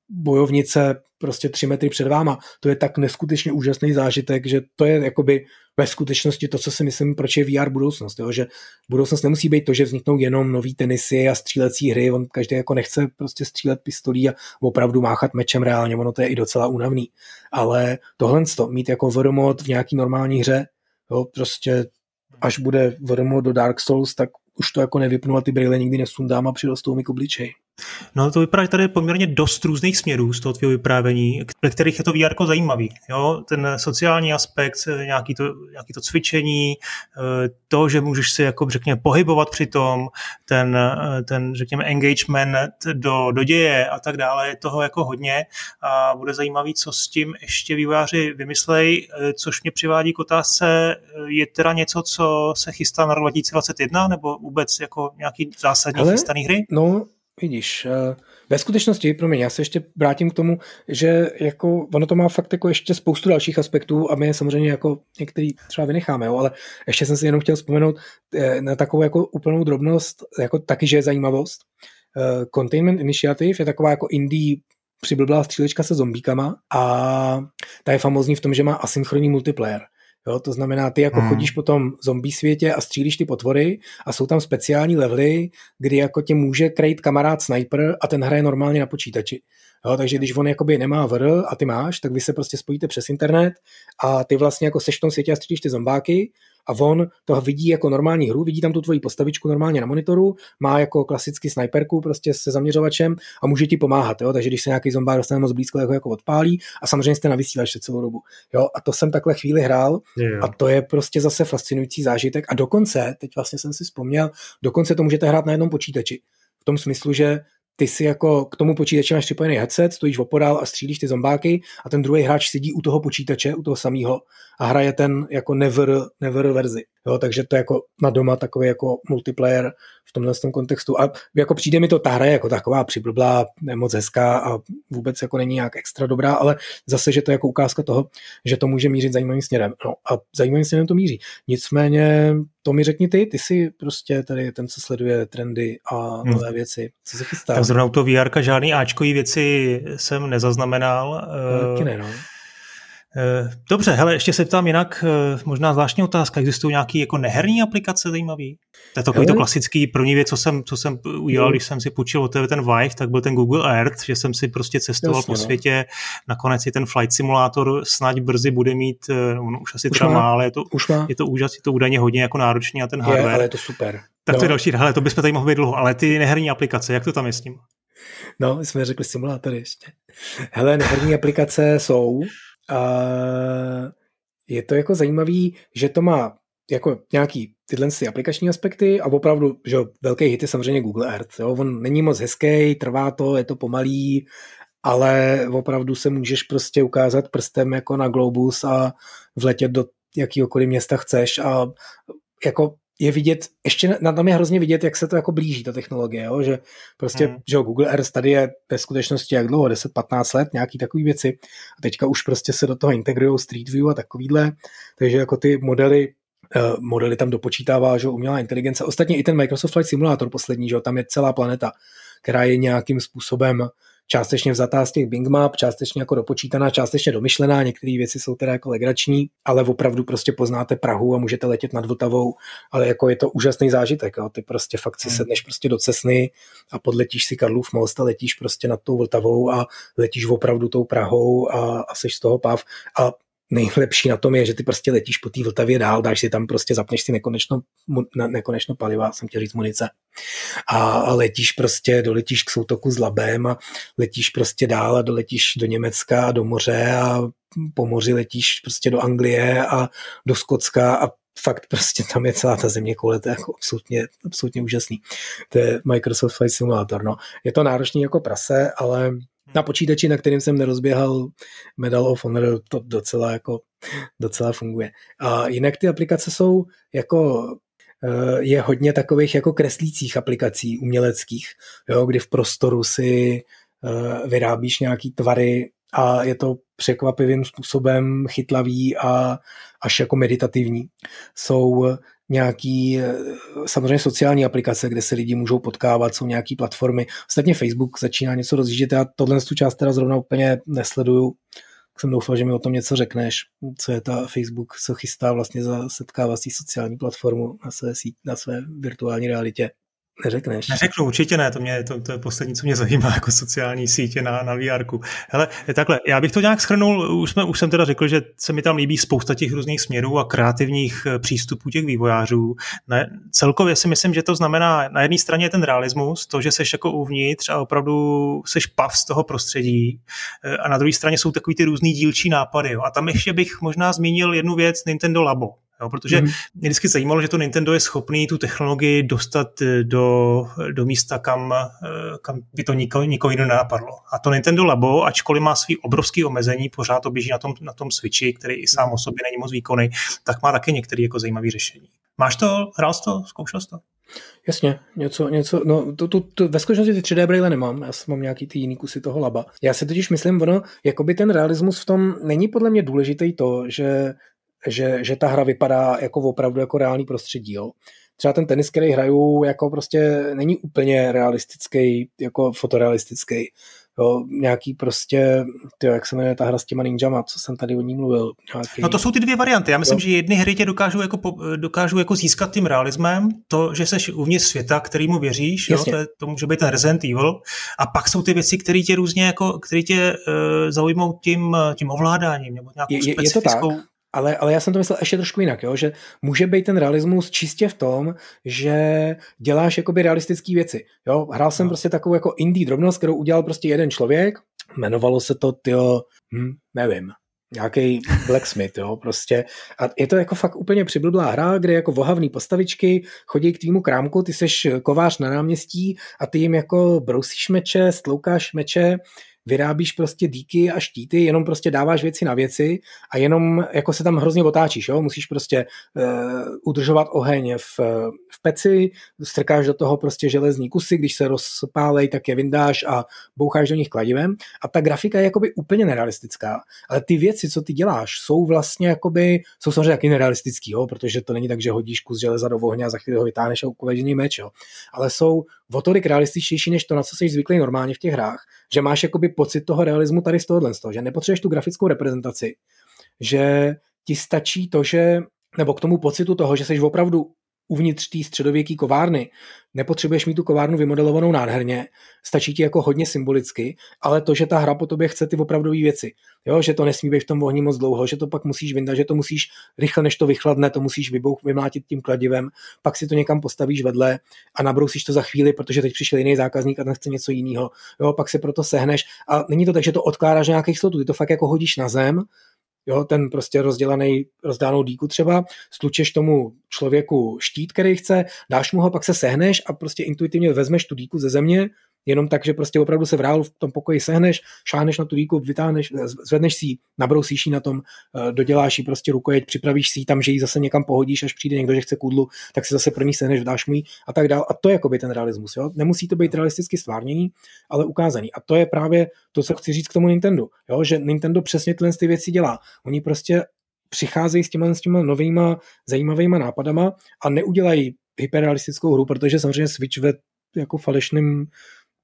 bojovnice prostě tři metry před váma. To je tak neskutečně úžasný zážitek, že to je jakoby ve skutečnosti to, co si myslím, proč je VR budoucnost. Jo? Že budoucnost nemusí být to, že vzniknou jenom nový tenisy a střílecí hry, on každý jako nechce prostě střílet pistolí a opravdu máchat mečem reálně, ono to je i docela únavný. Ale tohle to, mít jako VRMod v nějaký normální hře, jo, prostě až bude VRMod do Dark Souls, tak už to jako nevypnu a ty brýle nikdy nesundám a přirostou mi k obličeji. No to vypadá, že tady je poměrně dost různých směrů z toho tvého vyprávění, ve kterých je to VR zajímavý. Jo? Ten sociální aspekt, nějaký to, nějaký to cvičení, eh, to, že můžeš si jako řekněme pohybovat při tom, ten, eh, ten řekněme engagement do, do děje a tak dále, je toho jako hodně a bude zajímavý, co s tím ještě vývojáři vymyslej, eh, což mě přivádí k otázce, je teda něco, co se chystá na rok 2021 nebo vůbec jako nějaký zásadní Ale, chystaný hry? No, Vidíš, eh, ve skutečnosti, mě, já se ještě vrátím k tomu, že jako ono to má fakt jako ještě spoustu dalších aspektů a my je samozřejmě jako některý třeba vynecháme, jo, ale ještě jsem si jenom chtěl vzpomenout eh, na takovou jako úplnou drobnost, jako taky, že je zajímavost. Eh, Containment Initiative je taková jako indie přiblblá střílečka se zombíkama a ta je famózní v tom, že má asynchronní multiplayer. Jo, to znamená, ty jako hmm. chodíš po tom zombie světě a střílíš ty potvory a jsou tam speciální levely, kdy jako tě může krejt kamarád sniper a ten hraje normálně na počítači. Jo, takže když on jakoby nemá VR a ty máš, tak vy se prostě spojíte přes internet a ty vlastně jako seš v tom světě a střílíš ty zombáky a on to vidí jako normální hru, vidí tam tu tvoji postavičku normálně na monitoru, má jako klasický sniperku prostě se zaměřovačem a může ti pomáhat, jo? takže když se nějaký zombák dostane moc blízko, jako, jako odpálí a samozřejmě jste na vysílačce celou dobu. Jo? A to jsem takhle chvíli hrál yeah. a to je prostě zase fascinující zážitek a dokonce, teď vlastně jsem si vzpomněl, dokonce to můžete hrát na jednom počítači. V tom smyslu, že ty si jako k tomu počítači máš připojený headset, stojíš opodál a střílíš ty zombáky a ten druhý hráč sedí u toho počítače, u toho samého a hraje ten jako never, never verzi. Jo, takže to je jako na doma takový jako multiplayer v tomhle tom kontextu. A jako přijde mi to ta hra jako taková přiblblá, moc hezká a vůbec jako není nějak extra dobrá, ale zase, že to je jako ukázka toho, že to může mířit zajímavým směrem. No a zajímavým směrem to míří. Nicméně to mi řekni ty, ty jsi prostě tady ten, co sleduje trendy a hmm. nové hmm. věci. Co se chystá? Tak zrovna u toho VR žádný Ačkový věci jsem nezaznamenal. Taky ne, no. Eh, dobře, hele, ještě se ptám jinak, eh, možná zvláštní otázka, existují nějaké jako neherní aplikace zajímavý? To je takový to klasický první věc, co jsem, co jsem udělal, když jsem si půjčil od tebe ten Vive, tak byl ten Google Earth, že jsem si prostě cestoval Jasně, po no. světě, nakonec i ten flight simulator snad brzy bude mít, eh, on už asi už teda má, ale je to, už má. je to úžas, je to údajně hodně jako náročný a ten hardware. Je, ale je to super. Tak no. to je další, hele, to bychom tady mohli být dlouho, ale ty neherní aplikace, jak to tam je s tím? No, jsme řekli simulátory ještě. Hele, neherní aplikace jsou, je to jako zajímavý, že to má jako nějaký tyhle ty aplikační aspekty a opravdu, že velké hity samozřejmě Google Earth. Jo? On není moc hezký, trvá to, je to pomalý, ale opravdu se můžeš prostě ukázat prstem jako na globus a vletět do jakýkoliv města chceš a jako je vidět, ještě na tom je hrozně vidět, jak se to jako blíží, ta technologie, jo? že prostě, hmm. že Google Earth tady je ve skutečnosti jak dlouho, 10-15 let, nějaký takové věci a teďka už prostě se do toho integrují Street View a takovýhle, takže jako ty modely uh, modely tam dopočítává, že umělá inteligence. Ostatně i ten Microsoft Flight Simulator poslední, že tam je celá planeta, která je nějakým způsobem částečně vzatá z těch Bing Map, částečně jako dopočítaná, částečně domyšlená, některé věci jsou teda jako legrační, ale opravdu prostě poznáte Prahu a můžete letět nad Vltavou, ale jako je to úžasný zážitek, jo. ty prostě fakt si hmm. sedneš prostě do Cesny a podletíš si Karlův most a letíš prostě nad tou Vltavou a letíš opravdu tou Prahou a, a seš z toho pav a nejlepší na tom je, že ty prostě letíš po té Vltavě dál, dáš si tam prostě, zapneš si nekonečno, nekonečno paliva, jsem chtěl říct munice. A, letíš prostě, doletíš k soutoku s Labem a letíš prostě dál a doletíš do Německa a do moře a po moři letíš prostě do Anglie a do Skotska a fakt prostě tam je celá ta země koule, to je jako absolutně, absolutně úžasný. To je Microsoft Flight Simulator, no. Je to náročný jako prase, ale na počítači, na kterým jsem nerozběhal Medal of Honor, to docela jako docela funguje. A jinak ty aplikace jsou jako eh, je hodně takových jako kreslících aplikací uměleckých, jo, kdy v prostoru si eh, vyrábíš nějaký tvary a je to překvapivým způsobem chytlavý a až jako meditativní. Jsou nějaký eh, samozřejmě sociální aplikace, kde se lidi můžou potkávat, jsou nějaký platformy. Ostatně Facebook začíná něco rozjíždět, já tohle tu část teda zrovna úplně nesleduju, tak jsem doufal, že mi o tom něco řekneš, co je ta Facebook, co chystá vlastně za setkávací sociální platformu na své, na své virtuální realitě. Neřekneš. Neřeknu, určitě ne, to, mě, to, to je poslední, co mě zajímá jako sociální sítě na, na VR. Hele, takhle, já bych to nějak schrnul, už, jsme, už jsem teda řekl, že se mi tam líbí spousta těch různých směrů a kreativních eh, přístupů těch vývojářů. Ne, celkově si myslím, že to znamená na jedné straně ten realismus, to, že seš jako uvnitř a opravdu seš pav z toho prostředí eh, a na druhé straně jsou takový ty různý dílčí nápady. Jo. A tam ještě bych možná zmínil jednu věc, Nintendo Labo. Jo, protože mm. mě vždycky zajímalo, že to Nintendo je schopný tu technologii dostat eh, do, do místa, kam, eh, kam by to nikoho, nikoho jiného nenapadlo. A to Nintendo Labo, ačkoliv má svý obrovský omezení, pořád to běží na tom, na tom Switchi, který i sám o sobě není moc výkonný, tak má taky některé jako zajímavé řešení. Máš to, hrál jsi to, zkoušel jsi to? Jasně, něco, něco, no to, to, to, ve skutečnosti ty 3D braille nemám, já mám nějaký ty jiný kusy toho laba. Já si totiž myslím, ono, jakoby ten realismus v tom není podle mě důležitý to, že že, že ta hra vypadá jako opravdu jako reálný prostředí. Jo. Třeba ten tenis, který hraju, jako prostě není úplně realistický, jako fotorealistický. Jo, nějaký prostě, tyjo, jak se jmenuje ta hra s těma ninjama, co jsem tady o ní mluvil. Nějaký... No to jsou ty dvě varianty. Já myslím, jo. že jedny hry tě dokážou jako, dokážou jako získat tím realismem, to, že jsi uvnitř světa, kterýmu věříš, jo, to, je, to, může být ten Resident Evil, a pak jsou ty věci, které tě různě jako, které tě uh, zaujmou tím, tím ovládáním, nebo nějakou je, specifickou... Je to tak, ale, ale já jsem to myslel ještě trošku jinak, jo? že může být ten realismus čistě v tom, že děláš jakoby realistické věci. Jo? Hrál jsem no. prostě takovou jako indie drobnost, kterou udělal prostě jeden člověk, jmenovalo se to, tyjo, hm, nevím, nějaký blacksmith, jo, prostě. A je to jako fakt úplně přiblblá hra, kde jako vohavný postavičky chodí k tvýmu krámku, ty seš kovář na náměstí a ty jim jako brousíš meče, stloukáš meče vyrábíš prostě díky a štíty, jenom prostě dáváš věci na věci a jenom jako se tam hrozně otáčíš, jo? musíš prostě uh, udržovat oheň v, v peci, strkáš do toho prostě železní kusy, když se rozpálej, tak je vyndáš a boucháš do nich kladivem a ta grafika je jakoby úplně nerealistická, ale ty věci, co ty děláš, jsou vlastně jakoby, jsou samozřejmě taky nerealistický, jo? protože to není tak, že hodíš kus železa do ohně a za chvíli ho vytáhneš a ukovežený meč, jo? ale jsou o tolik realističtější, než to, na co jsi zvyklý normálně v těch hrách, že máš jakoby pocit toho realismu tady z tohohle, z toho, že nepotřebuješ tu grafickou reprezentaci, že ti stačí to, že nebo k tomu pocitu toho, že jsi opravdu uvnitř té středověké kovárny. Nepotřebuješ mít tu kovárnu vymodelovanou nádherně, stačí ti jako hodně symbolicky, ale to, že ta hra po tobě chce ty opravdové věci, jo, že to nesmí být v tom ohni moc dlouho, že to pak musíš vyndat, že to musíš rychle, než to vychladne, to musíš vybouch, vymlátit tím kladivem, pak si to někam postavíš vedle a nabrousíš to za chvíli, protože teď přišel jiný zákazník a ten chce něco jiného. Jo, pak si proto sehneš a není to tak, že to odkládáš nějakých slotů, ty to fakt jako hodíš na zem, jo, ten prostě rozdělaný, rozdánou díku třeba, stlučeš tomu člověku štít, který chce, dáš mu ho, pak se sehneš a prostě intuitivně vezmeš tu díku ze země, jenom tak, že prostě opravdu se v reálu v tom pokoji sehneš, šáneš na tu díku, vytáhneš, zvedneš si ji, nabrousíš ji na tom, eh, doděláš ji prostě rukojeť, připravíš si ji tam, že ji zase někam pohodíš, až přijde někdo, že chce kudlu, tak si zase první sehneš, dáš mu ji a tak dál. A to je jakoby ten realismus. Jo? Nemusí to být realisticky stvárnění, ale ukázaný. A to je právě to, co chci říct k tomu Nintendo. Jo? Že Nintendo přesně tyhle ty věci dělá. Oni prostě přicházejí s těma, s těma novýma zajímavýma nápadama a neudělají hyperrealistickou hru, protože samozřejmě Switch ve jako falešným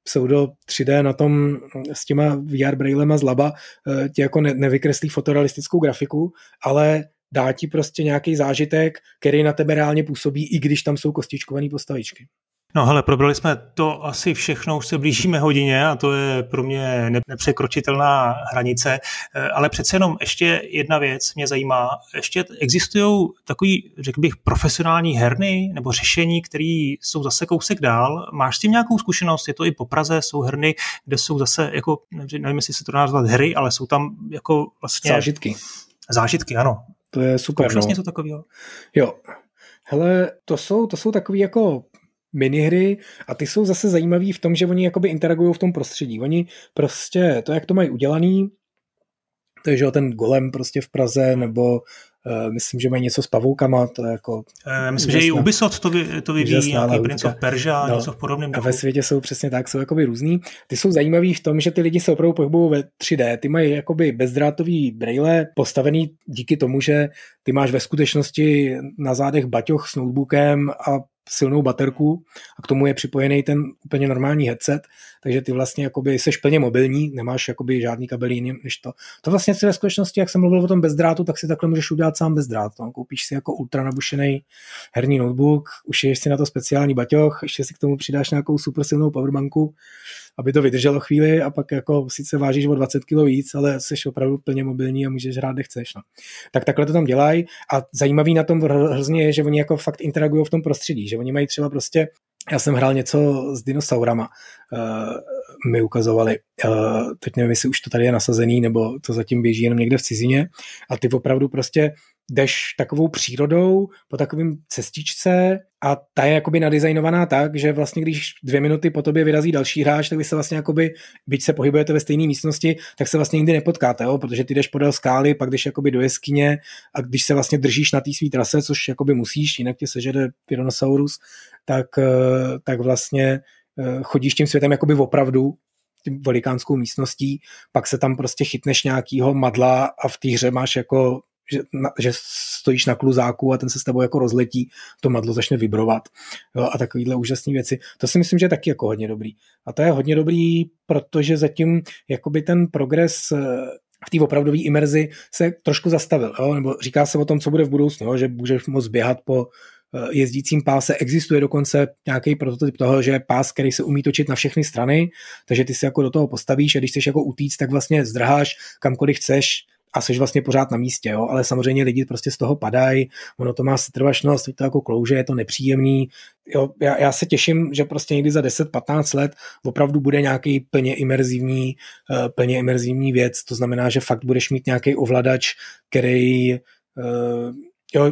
pseudo 3D na tom s těma VR brailema z laba eh, ti jako ne, nevykreslí fotorealistickou grafiku, ale dá ti prostě nějaký zážitek, který na tebe reálně působí, i když tam jsou kostičkované postavičky. No hele, probrali jsme to asi všechno, už se blížíme hodině a to je pro mě nepřekročitelná hranice, eh, ale přece jenom ještě jedna věc mě zajímá. Ještě existují takový, řekl bych, profesionální herny nebo řešení, které jsou zase kousek dál. Máš s tím nějakou zkušenost? Je to i po Praze, jsou herny, kde jsou zase, jako, nevím, jestli se to nazvat hry, ale jsou tam jako vlastně... Zážitky. Zážitky, ano. To je super. Máš vlastně něco takového? Jo. Hele, to jsou, to jsou takový jako minihry a ty jsou zase zajímavý v tom, že oni jakoby interagují v tom prostředí. Oni prostě to, jak to mají udělaný, takže ten golem prostě v Praze nebo myslím, že mají něco s pavoukama, to je jako... myslím, že i Ubisoft to, vy, to vyvíjí, nějaký Prince of Persia, no, něco v podobném. A ve světě jsou přesně tak, jsou jakoby různý. Ty jsou zajímavý v tom, že ty lidi se opravdu pohybují ve 3D, ty mají jakoby bezdrátový braille postavený díky tomu, že ty máš ve skutečnosti na zádech baťoch s notebookem a silnou baterku a k tomu je připojený ten úplně normální headset, takže ty vlastně jakoby seš plně mobilní, nemáš jakoby žádný kabel jiný než to. To vlastně si ve skutečnosti, jak jsem mluvil o tom bezdrátu, tak si takhle můžeš udělat sám bezdrát. No. Koupíš si jako ultra nabušený herní notebook, ušiješ si na to speciální baťoch, ještě si k tomu přidáš nějakou super silnou powerbanku aby to vydrželo chvíli a pak jako sice vážíš o 20 kg víc, ale jsi opravdu plně mobilní a můžeš hrát, kde chceš. No. Tak takhle to tam dělají a zajímavý na tom hrozně je, že oni jako fakt interagují v tom prostředí, že oni mají třeba prostě já jsem hrál něco s dinosaurama, uh, mi ukazovali. Uh, teď nevím, jestli už to tady je nasazený, nebo to zatím běží jenom někde v cizině. A ty opravdu prostě jdeš takovou přírodou po takovým cestičce a ta je jakoby nadizajnovaná tak, že vlastně když dvě minuty po tobě vyrazí další hráč, tak vy se vlastně jakoby, byť se pohybujete ve stejné místnosti, tak se vlastně nikdy nepotkáte, jo? protože ty jdeš podél skály, pak jdeš jakoby do jeskyně a když se vlastně držíš na té své trase, což jakoby musíš, jinak tě sežede Tyrannosaurus, tak, eh, tak vlastně eh, chodíš tím světem jakoby opravdu, velikánskou místností, pak se tam prostě chytneš nějakýho madla a v té hře máš jako že, na, že stojíš na kluzáku a ten se s tebou jako rozletí, to madlo začne vibrovat jo, a takovýhle úžasné věci. To si myslím, že je taky jako hodně dobrý. A to je hodně dobrý, protože zatím jakoby ten progres eh, v té opravdové imerzi se trošku zastavil, jo? nebo říká se o tom, co bude v budoucnu, jo? že můžeš moc běhat po eh, jezdícím páse. Existuje dokonce nějaký prototyp toho, že je pás, který se umí točit na všechny strany, takže ty se jako do toho postavíš a když chceš jako utíct, tak vlastně zdrháš kamkoliv chceš, a jsi vlastně pořád na místě, jo? ale samozřejmě lidi prostě z toho padají, ono to má setrvačnost, to jako klouže, je to nepříjemný. Jo, já, já, se těším, že prostě někdy za 10-15 let opravdu bude nějaký plně imerzivní, uh, plně imerzivní věc, to znamená, že fakt budeš mít nějaký ovladač, který uh, jo,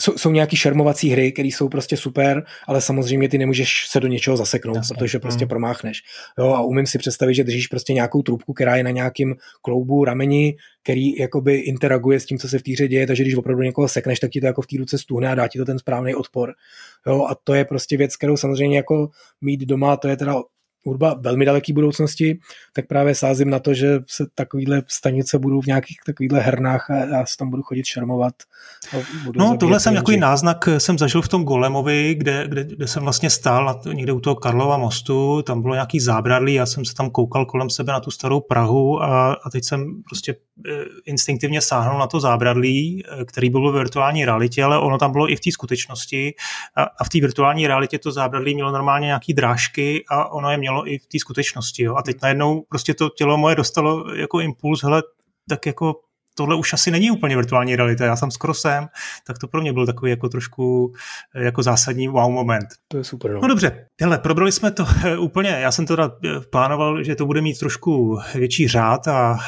jsou, jsou nějaký šermovací hry, které jsou prostě super, ale samozřejmě ty nemůžeš se do něčeho zaseknout, Jasně. protože prostě mm. promáchneš. Jo, a umím si představit, že držíš prostě nějakou trubku, která je na nějakým kloubu, rameni, který jakoby interaguje s tím, co se v týře děje, takže když opravdu někoho sekneš, tak ti to jako v té ruce stuhne a dá ti to ten správný odpor. Jo, a to je prostě věc, kterou samozřejmě jako mít doma, to je teda hudba velmi daleký budoucnosti, tak právě sázím na to, že se takovýhle stanice budou v nějakých takovýchhle hernách a já se tam budu chodit šermovat. No tohle jsem takový náznak jsem zažil v tom Golemovi, kde, kde, kde jsem vlastně stál někde u toho Karlova mostu, tam bylo nějaký zábradlí, já jsem se tam koukal kolem sebe na tu starou Prahu a, a teď jsem prostě eh, instinktivně sáhnul na to zábradlí, eh, který byl v virtuální realitě, ale ono tam bylo i v té skutečnosti a, a v té virtuální realitě to zábradlí mělo normálně nějaký drážky a ono je mělo mělo i v té skutečnosti. Jo. A teď najednou prostě to tělo moje dostalo jako impuls, hele, tak jako tohle už asi není úplně virtuální realita, já jsem skoro sem, tak to pro mě byl takový jako trošku eh, jako zásadní wow moment. To je super. No, no dobře, hele, probrali jsme to eh, úplně, já jsem teda eh, plánoval, že to bude mít trošku větší řád a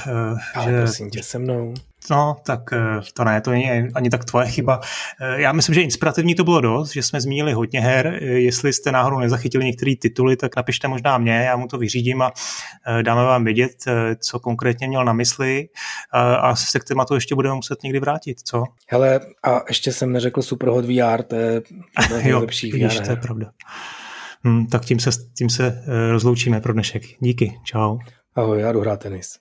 Ale že... prosím tě se mnou. No, tak eh, to ne, to není ani tak tvoje chyba. Eh, já myslím, že inspirativní to bylo dost, že jsme zmínili hodně her. Eh, jestli jste náhodou nezachytili některé tituly, tak napište možná mě, já mu to vyřídím a dáme vám vědět, co konkrétně měl na mysli a se k tématu ještě budeme muset někdy vrátit, co? Hele, a ještě jsem neřekl Superhot VR, to je nejlepší VR. to je pravda. Hmm, tak tím se, tím se rozloučíme pro dnešek. Díky, čau. Ahoj, já jdu hrát tenis.